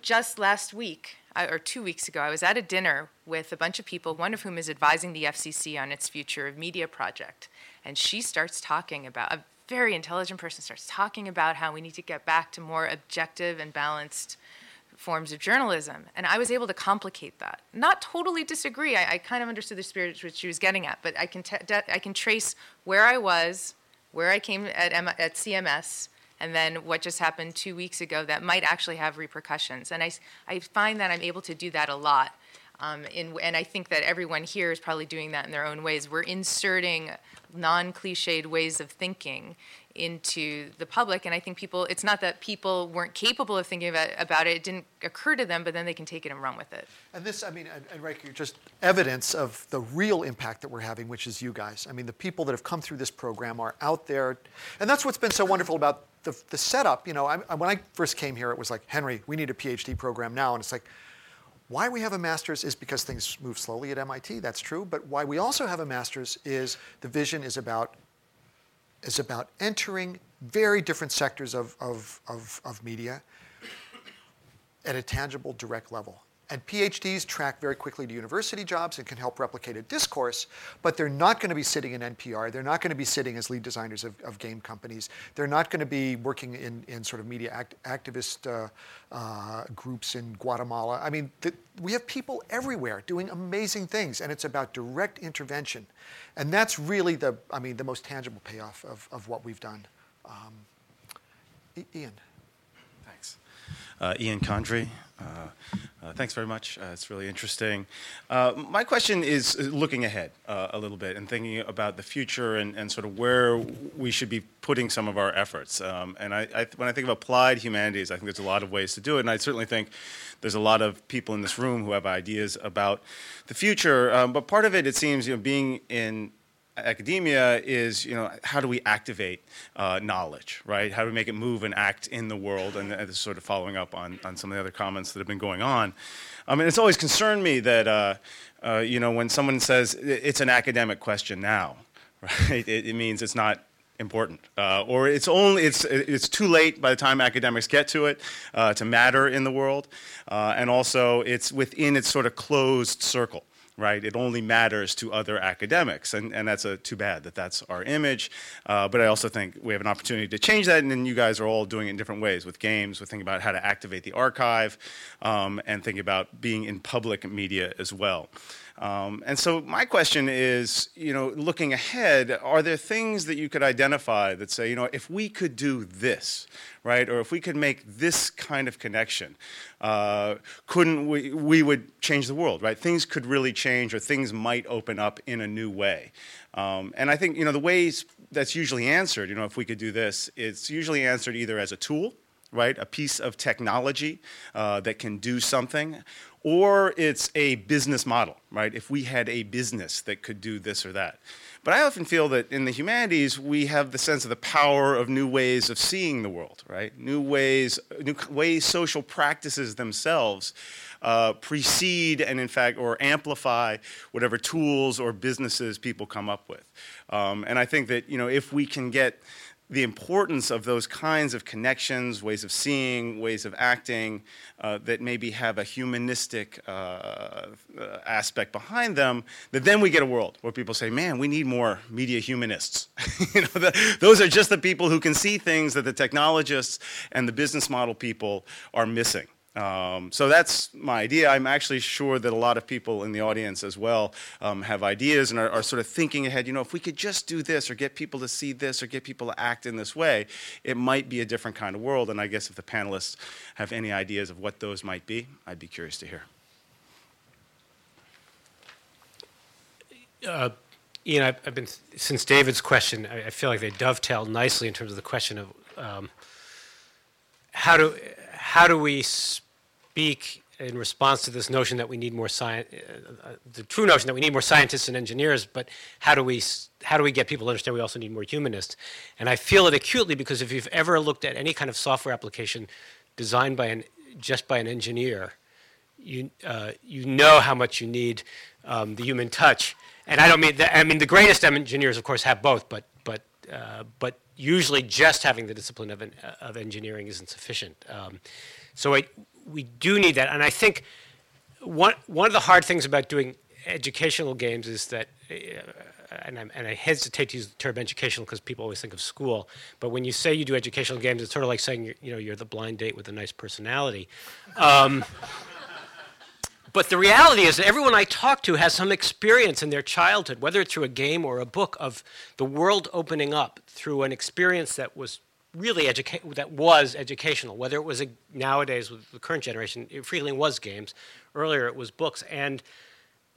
just last week or two weeks ago, I was at a dinner with a bunch of people, one of whom is advising the FCC on its future of media project, and she starts talking about a very intelligent person starts talking about how we need to get back to more objective and balanced forms of journalism. And I was able to complicate that. Not totally disagree. I, I kind of understood the spirit which she was getting at, but I can, I can trace where I was, where I came at, M- at CMS, and then what just happened two weeks ago that might actually have repercussions. And I, I find that I'm able to do that a lot. Um, in, and I think that everyone here is probably doing that in their own ways. We're inserting non cliched ways of thinking into the public. And I think people, it's not that people weren't capable of thinking about, about it, it didn't occur to them, but then they can take it and run with it. And this, I mean, and, and Riker, just evidence of the real impact that we're having, which is you guys. I mean, the people that have come through this program are out there. And that's what's been so wonderful about the, the setup. You know, I, when I first came here, it was like, Henry, we need a PhD program now. And it's like, why we have a master's is because things move slowly at MIT, that's true, but why we also have a master's is the vision is about is about entering very different sectors of, of, of, of media at a tangible, direct level. And PhDs track very quickly to university jobs and can help replicate a discourse, but they're not going to be sitting in NPR. They're not going to be sitting as lead designers of, of game companies. They're not going to be working in, in sort of media act, activist uh, uh, groups in Guatemala. I mean, we have people everywhere doing amazing things, and it's about direct intervention. And that's really the, I mean, the most tangible payoff of, of what we've done. Um, Ian. Thanks. Uh, Ian Condry, uh, uh, thanks very much. Uh, it's really interesting. Uh, my question is looking ahead uh, a little bit and thinking about the future and, and, sort of where we should be putting some of our efforts. Um, and I, I, when I think of applied humanities, I think there's a lot of ways to do it. And I certainly think there's a lot of people in this room who have ideas about the future. Um, but part of it, it seems, you know, being in academia is, you know, how do we activate uh, knowledge, right? How do we make it move and act in the world? And, and sort of following up on, on some of the other comments that have been going on. I mean, it's always concerned me that, uh, uh, you know, when someone says it's an academic question now, right? It, it means it's not important, uh, or it's only it's it's too late by the time academics get to it uh, to matter in the world, uh, and also it's within its sort of closed circle right? It only matters to other academics, and, and that's a, too bad that that's our image. Uh, but I also think we have an opportunity to change that, and then you guys are all doing it in different ways with games, with thinking about how to activate the archive, um, and thinking about being in public media as well. Um, and so my question is, you know, looking ahead, are there things that you could identify that say, you know, if we could do this, right, or if we could make this kind of connection, uh, couldn't we, we would change the world, right? Things could really change or things might open up in a new way. Um, and I think, you know, the ways that's usually answered, you know, if we could do this, it's usually answered either as a tool, right? A piece of technology uh, that can do something, or it's a business model, right? If we had a business that could do this or that. But I often feel that in the humanities, we have the sense of the power of new ways of seeing the world, right? New ways, new ways social practices themselves uh, precede and, in fact, or amplify whatever tools or businesses people come up with. Um, and I think that, you know, if we can get the importance of those kinds of connections, ways of seeing, ways of acting uh, that maybe have a humanistic uh, uh, aspect behind them, that then we get a world where people say, man, we need more media humanists. you know, the, those are just the people who can see things that the technologists and the business model people are missing. Um, so that's my idea. I'm actually sure that a lot of people in the audience as well um, have ideas and are, are, sort of thinking ahead. You know, if we could just do this or get people to see this or get people to act in this way, it might be a different kind of world. And I guess if the panelists have any ideas of what those might be, I'd be curious to hear. Uh, Ian, I've, I've, been since David's question. I, I, feel like they dovetail nicely in terms of the question of um, how do how do we speak in response to this notion that we need more science, uh, uh, the true notion that we need more scientists and engineers, but how do we how do we get people to understand we also need more humanists? And I feel it acutely because if you've ever looked at any kind of software application designed by an just by an engineer, you uh, you know how much you need um, the human touch. And I don't mean that. I mean the greatest engineers, of course, have both, but but uh, but usually just having the discipline of, an, of engineering isn't sufficient. Um, so I, we do need that. And I think one, one of the hard things about doing educational games is that uh, and, i and I hesitate to use the term educational because people always think of school, but when you say you do educational games, it's sort of like saying you're, you know you're the blind date with a nice personality. Um, but the reality is that everyone I talk to has some experience in their childhood, whether it's through a game or a book, of the world opening up through an experience that was really educa- that was educational. Whether it was a, nowadays with the current generation, it frequently was games. Earlier, it was books, and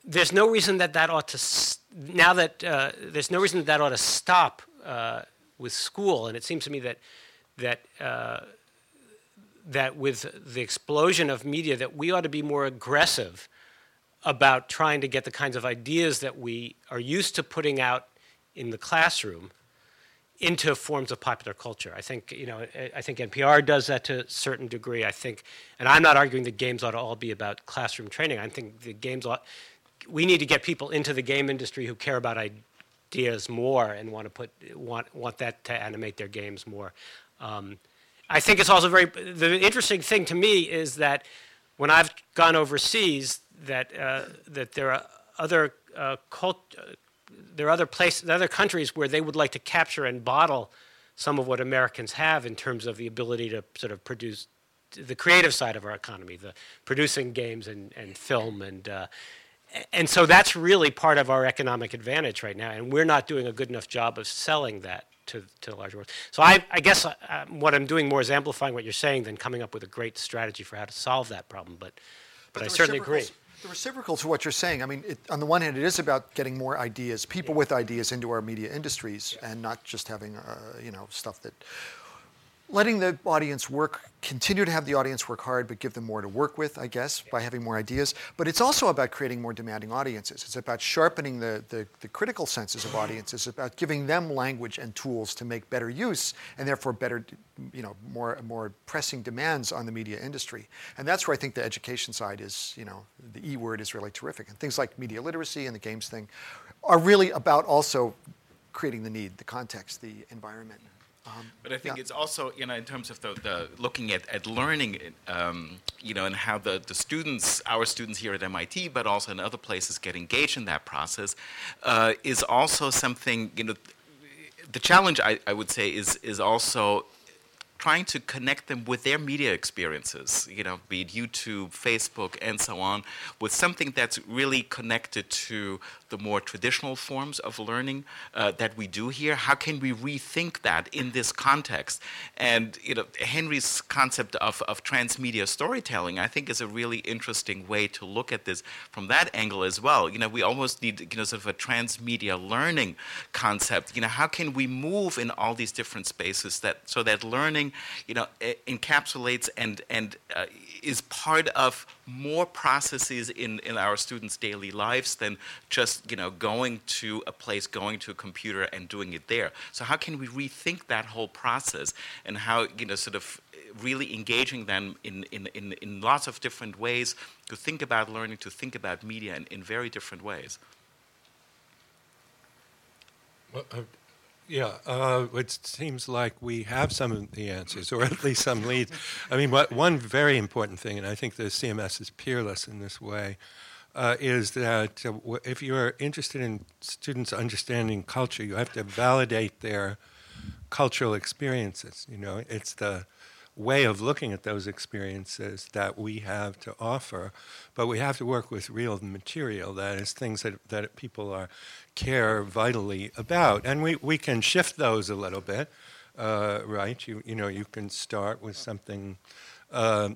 there's no reason that that ought to now that uh, there's no reason that, that ought to stop uh, with school. And it seems to me that that uh, that with the explosion of media, that we ought to be more aggressive about trying to get the kinds of ideas that we are used to putting out in the classroom into forms of popular culture. I think you know I think NPR does that to a certain degree. I think, and I'm not arguing that games ought to all be about classroom training. I think the games ought. We need to get people into the game industry who care about ideas more and want to put want want that to animate their games more. Um, I think it's also very the interesting thing to me is that when I've gone overseas, that uh, that there are other uh, cult, uh, there are other places, other countries where they would like to capture and bottle some of what Americans have in terms of the ability to sort of produce the creative side of our economy, the producing games and, and film and uh, and so that's really part of our economic advantage right now, and we're not doing a good enough job of selling that to, to the larger world. So I, I guess uh, what I'm doing more is amplifying what you're saying than coming up with a great strategy for how to solve that problem. But, but, but I certainly agree. The reciprocal to what you're saying, I mean, it, on the one hand, it is about getting more ideas, people yeah. with ideas into our media industries, yeah. and not just having, uh, you know, stuff that letting the audience work, continue to have the audience work hard, but give them more to work with, I guess, by having more ideas. But it's also about creating more demanding audiences. It's about sharpening the, the, the, critical senses of audiences, about giving them language and tools to make better use, and therefore better, you know, more, more pressing demands on the media industry. And that's where I think the education side is, you know, the E word is really terrific. And things like media literacy and the games thing are really about also creating the need, the context, the environment. Um, but I think yeah. it's also, you know, in terms of the, the looking at, at learning, um, you know, and how the, the students, our students here at MIT, but also in other places get engaged in that process, uh, is also something, you know, the challenge I, I would say is, is also trying to connect them with their media experiences, you know, be it YouTube, Facebook, and so on, with something that's really connected to the more traditional forms of learning uh, that we do here? How can we rethink that in this context? And you know, Henry's concept of, of transmedia storytelling, I think, is a really interesting way to look at this from that angle as well. You know, we almost need you know sort of a transmedia learning concept. You know, how can we move in all these different spaces that so that learning, you know, encapsulates and and uh, is part of more processes in, in our students' daily lives than just you know going to a place, going to a computer, and doing it there. So how can we rethink that whole process and how you know sort of really engaging them in, in, in, in lots of different ways to think about learning, to think about media in, in very different ways. Well, yeah, uh, it seems like we have some of the answers, or at least some leads. I mean, what, one very important thing, and I think the CMS is peerless in this way, uh, is that uh, if you're interested in students understanding culture, you have to validate their cultural experiences. You know, it's the way of looking at those experiences that we have to offer, but we have to work with real material, that is, things that, that people are care vitally about. And we, we can shift those a little bit, uh, right? You, you know, you can start with something. Uh,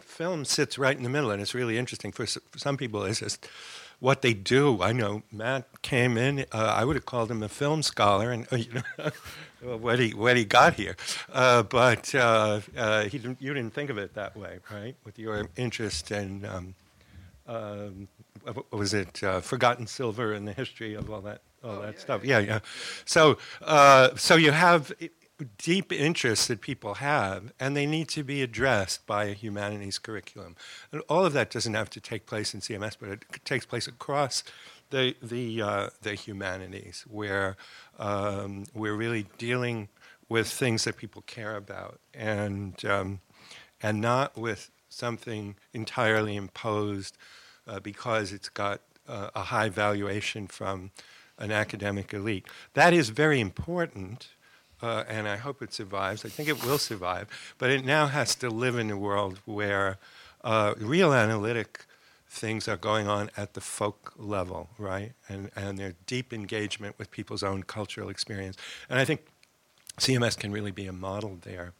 film sits right in the middle, and it's really interesting. For, for some people, it's just what they do. I know Matt came in. Uh, I would have called him a film scholar, and uh, you know what he what he got here. Uh, but uh, he didn't, you didn't think of it that way, right? With your interest in um, um was it uh, Forgotten Silver and the history of all that all oh, that yeah, stuff. Yeah, yeah. yeah. So so you have deep interests that people have, and they need to be addressed by a humanities curriculum. And all of that doesn't have to take place in CMS, but it takes place across the the uh, the humanities, where um, we're really dealing with things that people care about, and um, and not with something entirely imposed uh, because it's got uh, a high valuation from an academic elite. That is very important, uh, and I hope it survives. I think it will survive, but it now has to live in a world where uh, real analytic things are going on at the folk level, right? And, and their deep engagement with people's own cultural experience. And I think CMS can really be a model there,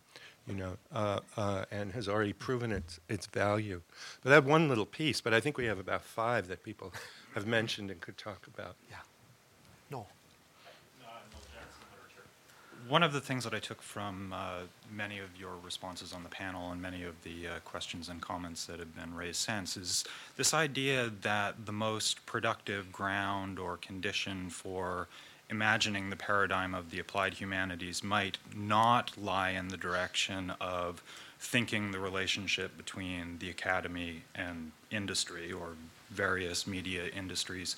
you know, uh, uh, and has already proven its, its value. But that one little piece, but I think we have about five that people have mentioned and could talk about. Yeah. No. One of the things that I took from uh, many of your responses on the panel and many of the uh, questions and comments that have been raised since is this idea that the most productive ground or condition for imagining the paradigm of the applied humanities might not lie in the direction of thinking the relationship between the academy and industry or various media industries,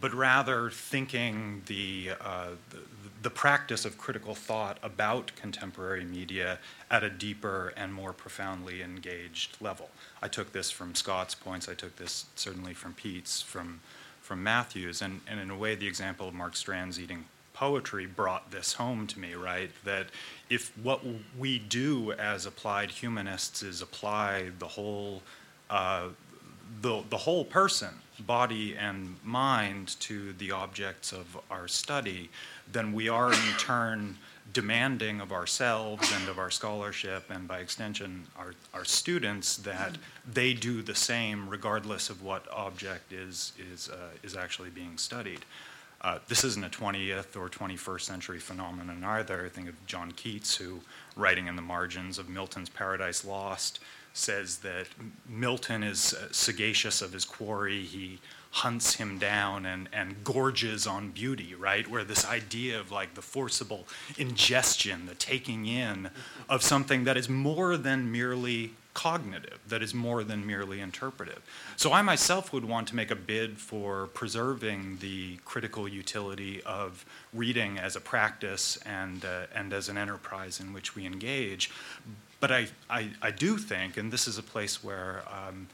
but rather thinking the, uh, the, the practice of critical thought about contemporary media at a deeper and more profoundly engaged level. I took this from Scott's points, I took this certainly from Pete's, from, from Matthew's, and, and in a way, the example of Mark Strand's eating poetry brought this home to me, right? That if what we do as applied humanists is apply the whole, uh, the, the whole person, body and mind, to the objects of our study, then we are in turn demanding of ourselves and of our scholarship and by extension our, our students that they do the same regardless of what object is, is, uh, is actually being studied. Uh, this isn't a 20th or 21st century phenomenon either. I think of John Keats, who, writing in the margins of Milton's Paradise Lost, says that Milton is uh, sagacious of his quarry. He hunts him down and, and gorges on beauty, right? Where this idea of like the forcible ingestion, the taking in of something that is more than merely cognitive, that is more than merely interpretive. So I myself would want to make a bid for preserving the critical utility of reading as a practice and, uh, and as an enterprise in which we engage. But I, I, I do think, and this is a place where um,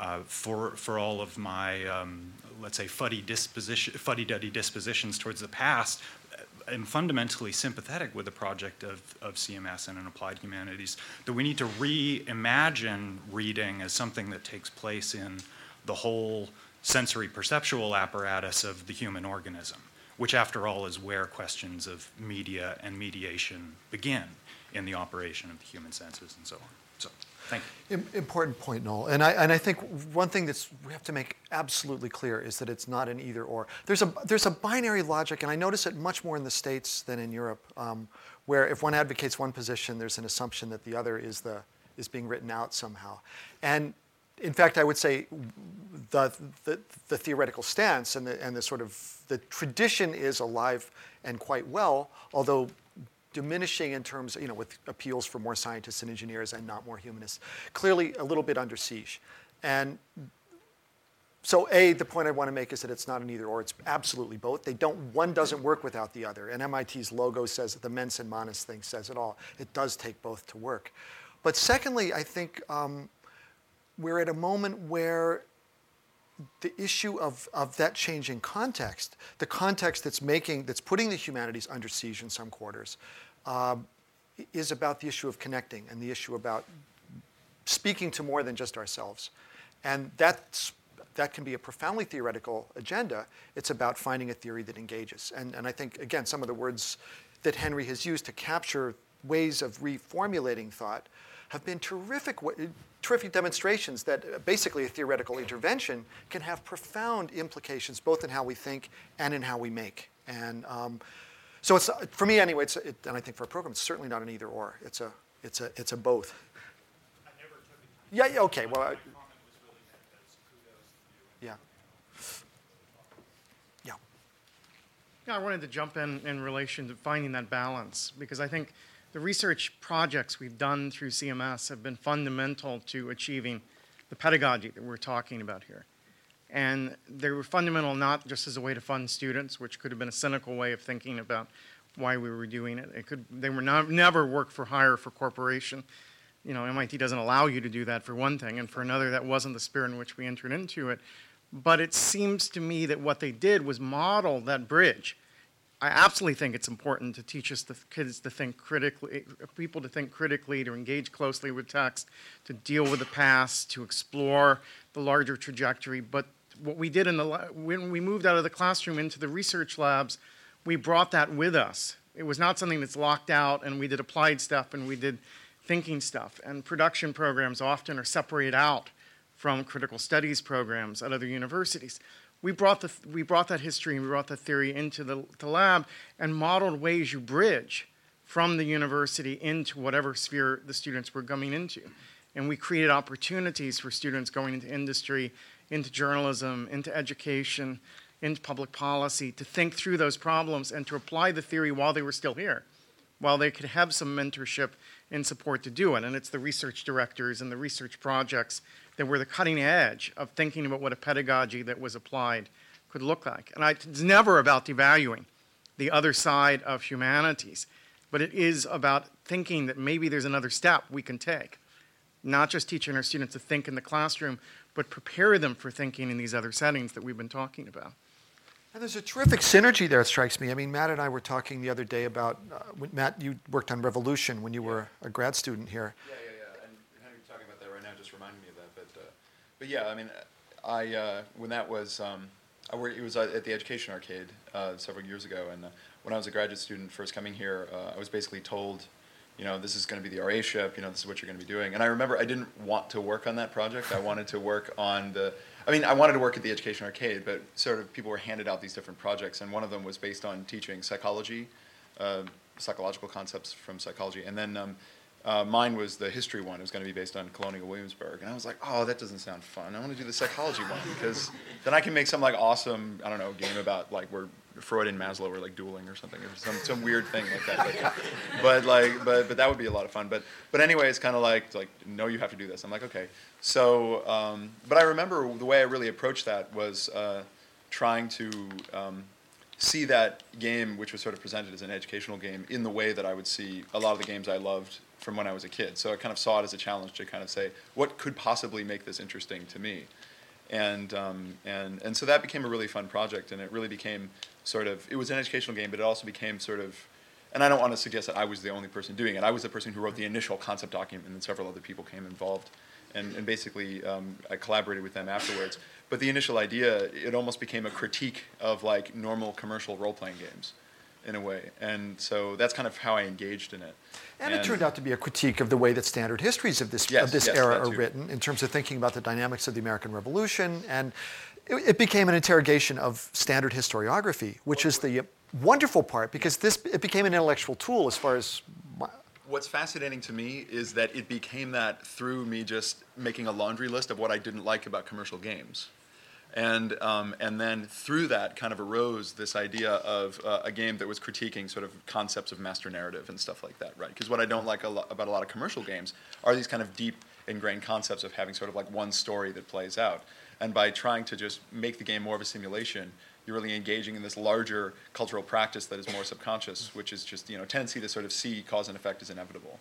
uh, for, for all of my, um, let's say, fuddy disposition, fuddy-duddy dispositions towards the past, am fundamentally sympathetic with the project of, of CMS and in applied humanities, that we need to reimagine reading as something that takes place in the whole sensory perceptual apparatus of the human organism, which, after all, is where questions of media and mediation begin in the operation of the human senses and so on. So. Thank you. Important point, Noel. And I, and I think one thing that we have to make absolutely clear is that it's not an either or. There's a, there's a binary logic, and I notice it much more in the States than in Europe, um, where if one advocates one position, there's an assumption that the other is, the, is being written out somehow. And in fact, I would say the, the, the theoretical stance and the, and the sort of the tradition is alive and quite well, although diminishing in terms, you know, with appeals for more scientists and engineers and not more humanists. Clearly a little bit under siege. And so A, the point I want to make is that it's not an either or, it's absolutely both. They don't, one doesn't work without the other. And MIT's logo says, the mens and manus thing says it all. It does take both to work. But secondly, I think um, we're at a moment where the issue of, of that changing context, the context that's making, that's putting the humanities under siege in some quarters, um, is about the issue of connecting and the issue about speaking to more than just ourselves. And that's, that can be a profoundly theoretical agenda. It's about finding a theory that engages. And, and I think, again, some of the words that Henry has used to capture ways of reformulating thought have been terrific, terrific demonstrations that uh, basically a theoretical intervention can have profound implications both in how we think and in how we make. And um, so it's, uh, for me anyway, it's, it, and I think for a program, it's certainly not an either or. It's a, it's a, it's a both. Yeah, yeah, okay. Well, I, yeah. Yeah. Yeah, I wanted to jump in in relation to finding that balance because I think the research projects we've done through CMS have been fundamental to achieving the pedagogy that we're talking about here. And they were fundamental not just as a way to fund students, which could have been a cynical way of thinking about why we were doing it. It could they were not, never work for hire for corporation. You know, MIT doesn't allow you to do that for one thing, and for another, that wasn't the spirit in which we entered into it. But it seems to me that what they did was model that bridge. I absolutely think it's important to teach us the kids to think critically, people to think critically, to engage closely with text, to deal with the past, to explore the larger trajectory. But what we did in the when we moved out of the classroom into the research labs, we brought that with us. It was not something that's locked out, and we did applied stuff and we did thinking stuff. And production programs often are separated out from critical studies programs at other universities. We brought, the, we brought that history and we brought that theory into the, the lab and modeled ways you bridge from the university into whatever sphere the students were coming into. And we created opportunities for students going into industry, into journalism, into education, into public policy to think through those problems and to apply the theory while they were still here, while they could have some mentorship and support to do it. And it's the research directors and the research projects that were the cutting edge of thinking about what a pedagogy that was applied could look like. And I, it's never about devaluing the other side of humanities, but it is about thinking that maybe there's another step we can take. Not just teaching our students to think in the classroom, but prepare them for thinking in these other settings that we've been talking about. And there's a terrific synergy there, it strikes me. I mean, Matt and I were talking the other day about, uh, Matt, you worked on Revolution when you were a grad student here. Yeah, yeah, yeah. And Henry talking about that right now just reminded me of that. But, uh, but yeah, I mean, I, uh, when that was, um, I worked, it was at the Education Arcade uh, several years ago. And uh, when I was a graduate student first coming here, uh, I was basically told, you know, this is going to be the RA ship, you know, this is what you're going to be doing. And I remember I didn't want to work on that project. I wanted to work on the, I mean, I wanted to work at the Education Arcade, but sort of people were handed out these different projects, and one of them was based on teaching psychology, uh, psychological concepts from psychology, and then um, uh, mine was the history one. It was going to be based on Colonial Williamsburg, and I was like, oh, that doesn't sound fun. I want to do the psychology one because then I can make some like awesome, I don't know, game about like where Freud and Maslow were like dueling or something, or some some weird thing like that. But, like, but but that would be a lot of fun. But but anyway, it's kind of like like no, you have to do this. I'm like, okay. So, um, but I remember the way I really approached that was uh, trying to um, see that game, which was sort of presented as an educational game, in the way that I would see a lot of the games I loved from when I was a kid. So I kind of saw it as a challenge to kind of say, what could possibly make this interesting to me? And, um, and, and so that became a really fun project, and it really became sort of, it was an educational game, but it also became sort of, and I don't want to suggest that I was the only person doing it. I was the person who wrote the initial concept document, and then several other people came involved and, and basically um, I collaborated with them afterwards. But the initial idea, it almost became a critique of like normal commercial role-playing games in a way. And so that's kind of how I engaged in it. And, and, it turned out to be a critique of the way that standard histories of this, yes, of this yes, era are written in terms of thinking about the dynamics of the American Revolution. And it, it became an interrogation of standard historiography, which is the wonderful part because this it became an intellectual tool as far as what's fascinating to me is that it became that through me just making a laundry list of what I didn't like about commercial games. And, um, and then through that kind of arose this idea of uh, a game that was critiquing sort of concepts of master narrative and stuff like that, right? Because what I don't like a lo- about a lot of commercial games are these kind of deep ingrained concepts of having sort of like one story that plays out. And by trying to just make the game more of a simulation, you're really engaging in this larger cultural practice that is more subconscious, which is just you know tendency to sort of see cause and effect is inevitable.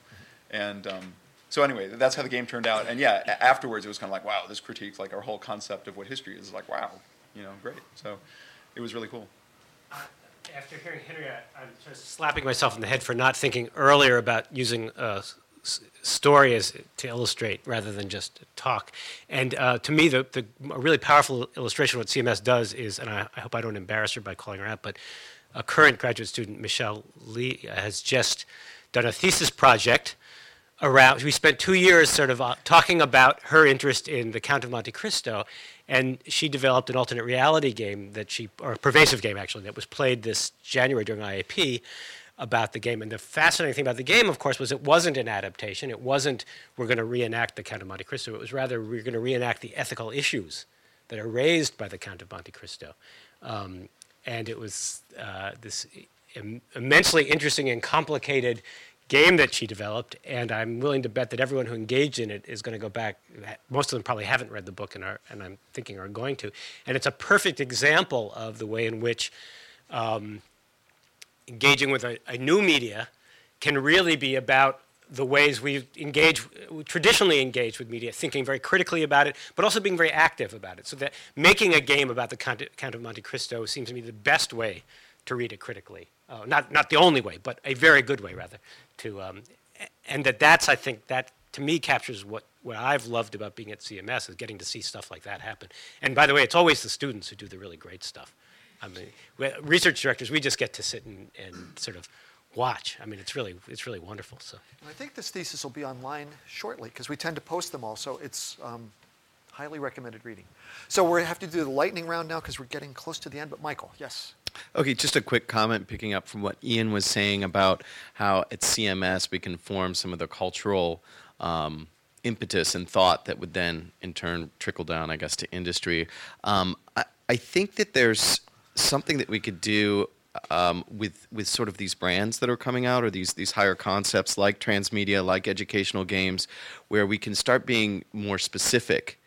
And um, so anyway, that's how the game turned out. And yeah, afterwards it was kind of like, wow, this critiques like our whole concept of what history is. like, wow, you know, great. So it was really cool. Uh, after hearing Henry, I, am just slapping myself in the head for not thinking earlier about using uh, story as to illustrate rather than just talk. And uh, to me, the, the really powerful illustration of what CMS does is, and I, I, hope I don't embarrass her by calling her out, but a current graduate student, Michelle Lee, has just done a thesis project around. We spent two years sort of uh, talking about her interest in the Count of Monte Cristo, and she developed an alternate reality game that she, or a pervasive game actually, that was played this January during IAP about the game. And the fascinating thing about the game, of course, was it wasn't an adaptation. It wasn't we're going to reenact the Count of Monte Cristo. It was rather we're going to reenact the ethical issues that are raised by the Count of Monte Cristo. Um, and it was uh, this Im- immensely interesting and complicated game that she developed. And I'm willing to bet that everyone who engaged in it is going to go back. Most of them probably haven't read the book and, are, and I'm thinking are going to. And it's a perfect example of the way in which. Um, engaging with a, a new media can really be about the ways we engage, traditionally engage with media, thinking very critically about it, but also being very active about it. So that making a game about the Count of Monte Cristo seems to me the best way to read it critically. Uh, not, not the only way, but a very good way, rather. To, um, and that that's, I think, that to me captures what, what I've loved about being at CMS is getting to see stuff like that happen. And by the way, it's always the students who do the really great stuff. I mean, research directors, we just get to sit and, and sort of watch. I mean, it's really, it's really wonderful. So. I think this thesis will be online shortly because we tend to post them all. So it's um, highly recommended reading. So we have to do the lightning round now because we're getting close to the end. But Michael, yes. Okay, just a quick comment picking up from what Ian was saying about how at CMS we can form some of the cultural um, impetus and thought that would then in turn trickle down, I guess, to industry. Um, I, I think that there's something that we could do um, with with sort of these brands that are coming out or these these higher concepts like transmedia, like educational games, where we can start being more specific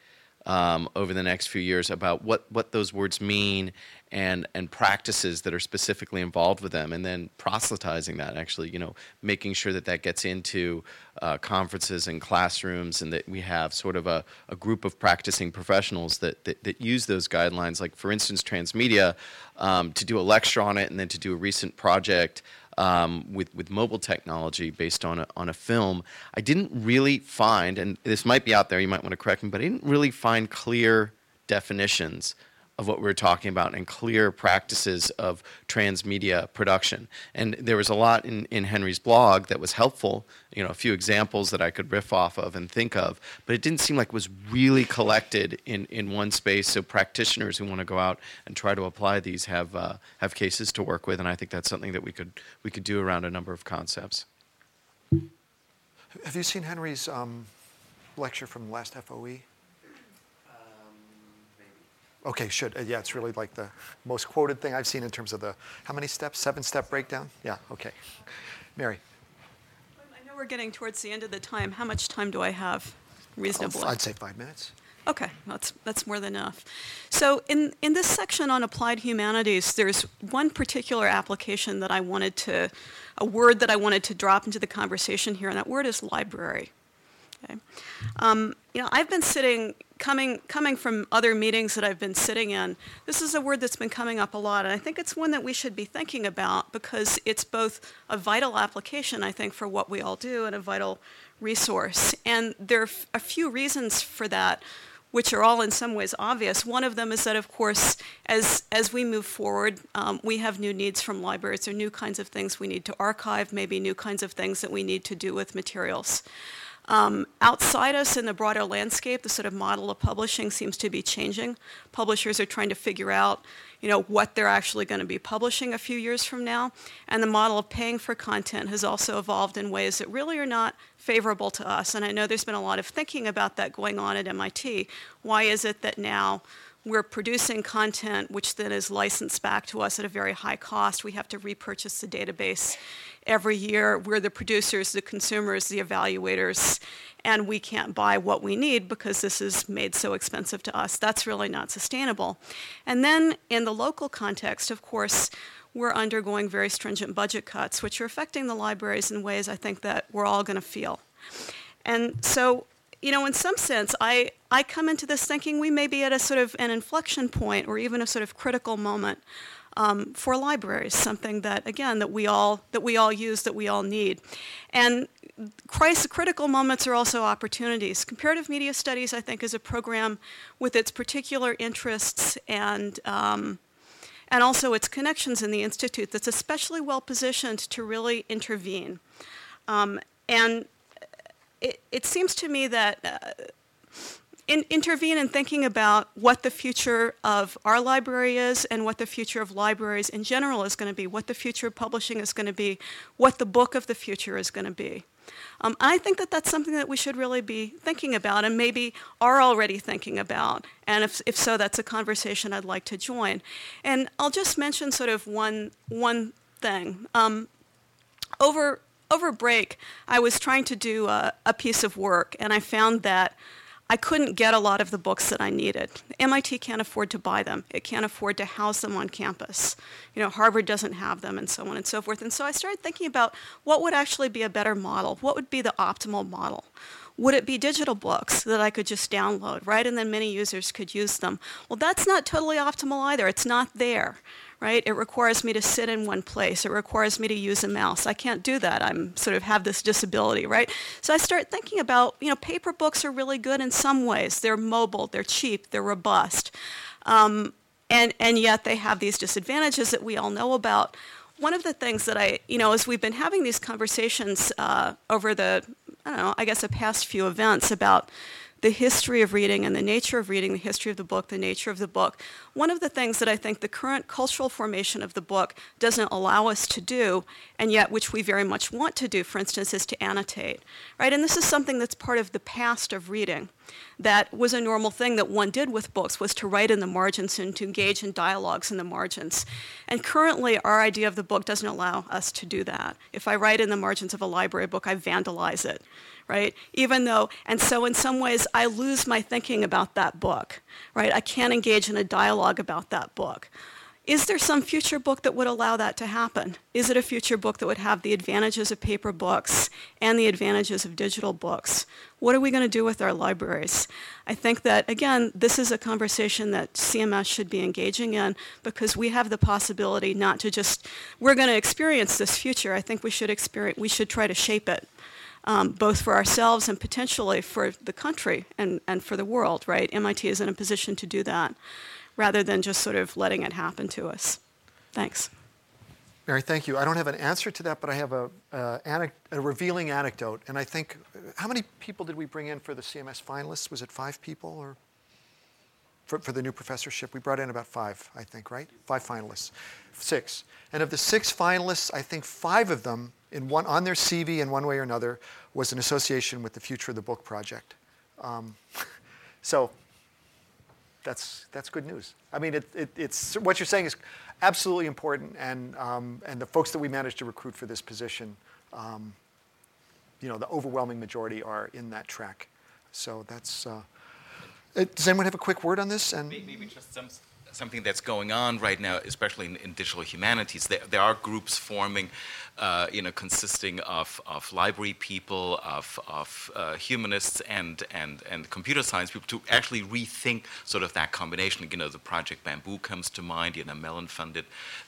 um, over the next few years about what what those words mean and and practices that are specifically involved with them, and then proselytizing that. Actually, you know, making sure that that gets into uh, conferences and classrooms, and that we have sort of a, a group of practicing professionals that, that, that use those guidelines. Like for instance, transmedia, um, to do a lecture on it, and then to do a recent project. Um, with with mobile technology based on a, on a film, I didn't really find, and this might be out there. You might want to correct me, but I didn't really find clear definitions of what we were talking about and clear practices of transmedia production. And there was a lot in, in Henry's blog that was helpful, you know, a few examples that I could riff off of and think of, but it didn't seem like it was really collected in, in one space. So practitioners who want to go out and try to apply these have, uh, have cases to work with. And I think that's something that we could, we could do around a number of concepts. Have you seen Henry's um, lecture from last FOE? Okay, should. Uh, yeah, it's really like the most quoted thing I've seen in terms of the, how many steps? Seven step breakdown? Yeah, okay. Mary. I know we're getting towards the end of the time. How much time do I have reasonably? I'd say five minutes. Okay, that's, that's more than enough. So in, in this section on applied humanities, there's one particular application that I wanted to, a word that I wanted to drop into the conversation here, and that word is library. Okay. Um, you know, I've been sitting coming, coming from other meetings that I've been sitting in, this is a word that's been coming up a lot, and I think it's one that we should be thinking about because it's both a vital application, I think, for what we all do and a vital resource. And there are a few reasons for that, which are all in some ways obvious. One of them is that, of course, as, as we move forward, um, we have new needs from libraries. Are new kinds of things we need to archive, maybe new kinds of things that we need to do with materials. Um, outside us in the broader landscape, the sort of model of publishing seems to be changing. Publishers are trying to figure out, you know, what they're actually going to be publishing a few years from now. And the model of paying for content has also evolved in ways that really are not favorable to us. And I know there's been a lot of thinking about that going on at MIT. Why is it that now we're producing content which then is licensed back to us at a very high cost? We have to repurchase the database every year. We're the producers, the consumers, the evaluators, and we can't buy what we need because this is made so expensive to us. That's really not sustainable. And then in the local context, of course, we're undergoing very stringent budget cuts, which are affecting the libraries in ways I think that we're all going to feel. And so, you know, in some sense, I, I come into this thinking we may be at a sort of an inflection point or even a sort of critical moment um, for libraries, something that again that we all that we all use, that we all need, and crisis critical moments are also opportunities. Comparative media studies, I think, is a program with its particular interests and um, and also its connections in the institute that's especially well positioned to really intervene. Um, and it, it, seems to me that. Uh, in, intervene in thinking about what the future of our library is and what the future of libraries in general is going to be, what the future of publishing is going to be, what the book of the future is going to be. Um, I think that that's something that we should really be thinking about and maybe are already thinking about. And if, if so, that's a conversation I'd like to join. And I'll just mention sort of one, one thing. Um, over, over break, I was trying to do a, a piece of work, and I found that I couldn't get a lot of the books that I needed. MIT can't afford to buy them. It can't afford to house them on campus. You know, Harvard doesn't have them and so on and so forth. And so I started thinking about what would actually be a better model? What would be the optimal model? Would it be digital books that I could just download, right? And then many users could use them. Well, that's not totally optimal either. It's not there, right? It requires me to sit in one place. It requires me to use a mouse. I can't do that. I'm sort of have this disability, right? So I start thinking about, you know, paper books are really good in some ways. They're mobile, they're cheap, they're robust. Um, and, and yet they have these disadvantages that we all know about. One of the things that I, you know, as we've been having these conversations uh, over the, I don't know, I guess the past few events about the history of reading and the nature of reading, the history of the book, the nature of the book. One of the things that I think the current cultural formation of the book doesn't allow us to do, and yet which we very much want to do, for instance, is to annotate, right? And this is something that's part of the past of reading. That was a normal thing that one did with books was to write in the margins and to engage in dialogues in the margins. And currently, our idea of the book doesn't allow us to do that. If I write in the margins of a library book, I vandalize it right? Even though, and so in some ways, I lose my thinking about that book, right? I can't engage in a dialogue about that book. Is there some future book that would allow that to happen? Is it a future book that would have the advantages of paper books and the advantages of digital books? What are we going to do with our libraries? I think that, again, this is a conversation that CMS should be engaging in because we have the possibility not to just, we're going to experience this future. I think we should, experience, we should try to shape it um, both for ourselves and potentially for the country and, and for the world, right? MIT is in a position to do that rather than just sort of letting it happen to us. Thanks. Mary, thank you. I don't have an answer to that, but I have a, uh, a revealing anecdote. And I think, how many people did we bring in for the CMS finalists? Was it five people or? For, for the new professorship, we brought in about five, I think, right? Five finalists, six. And of the six finalists, I think five of them in one, on their CV in one way or another was an association with the Future of the Book project. Um, so that's, that's good news. I mean, it, it, it's, what you're saying is absolutely important, and, um, and the folks that we managed to recruit for this position, um, you know, the overwhelming majority are in that track. So that's, uh, does anyone have a quick word on this? And maybe just some something that's going on right now, especially in, in digital humanities. There, there, are groups forming, uh, you know, consisting of, of library people, of, of uh, humanists, and, and, and computer science people to actually rethink sort of that combination. You know, the Project Bamboo comes to mind, you know, Mellon-funded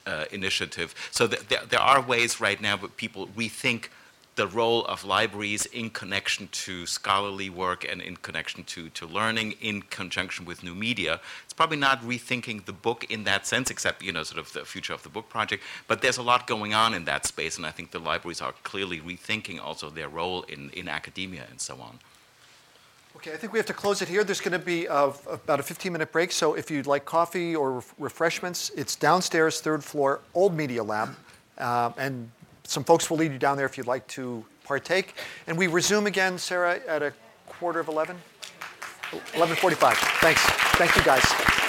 uh, initiative. So th- there, there are ways right now that people rethink the role of libraries in connection to scholarly work and in connection to, to learning in conjunction with new media. It's probably not rethinking the book in that sense, except, you know, sort of the future of the book project, but there's a lot going on in that space, and I think the libraries are clearly rethinking also their role in, in academia and so on. Okay, I think we have to close it here. There's going to be a, about a 15 minute break, so if you'd like coffee or refreshments, it's downstairs, third floor, Old Media Lab. Uh, and some folks will lead you down there if you'd like to partake. And we resume again, Sarah, at a quarter of 11? 11.45. Thanks. Thank you, guys.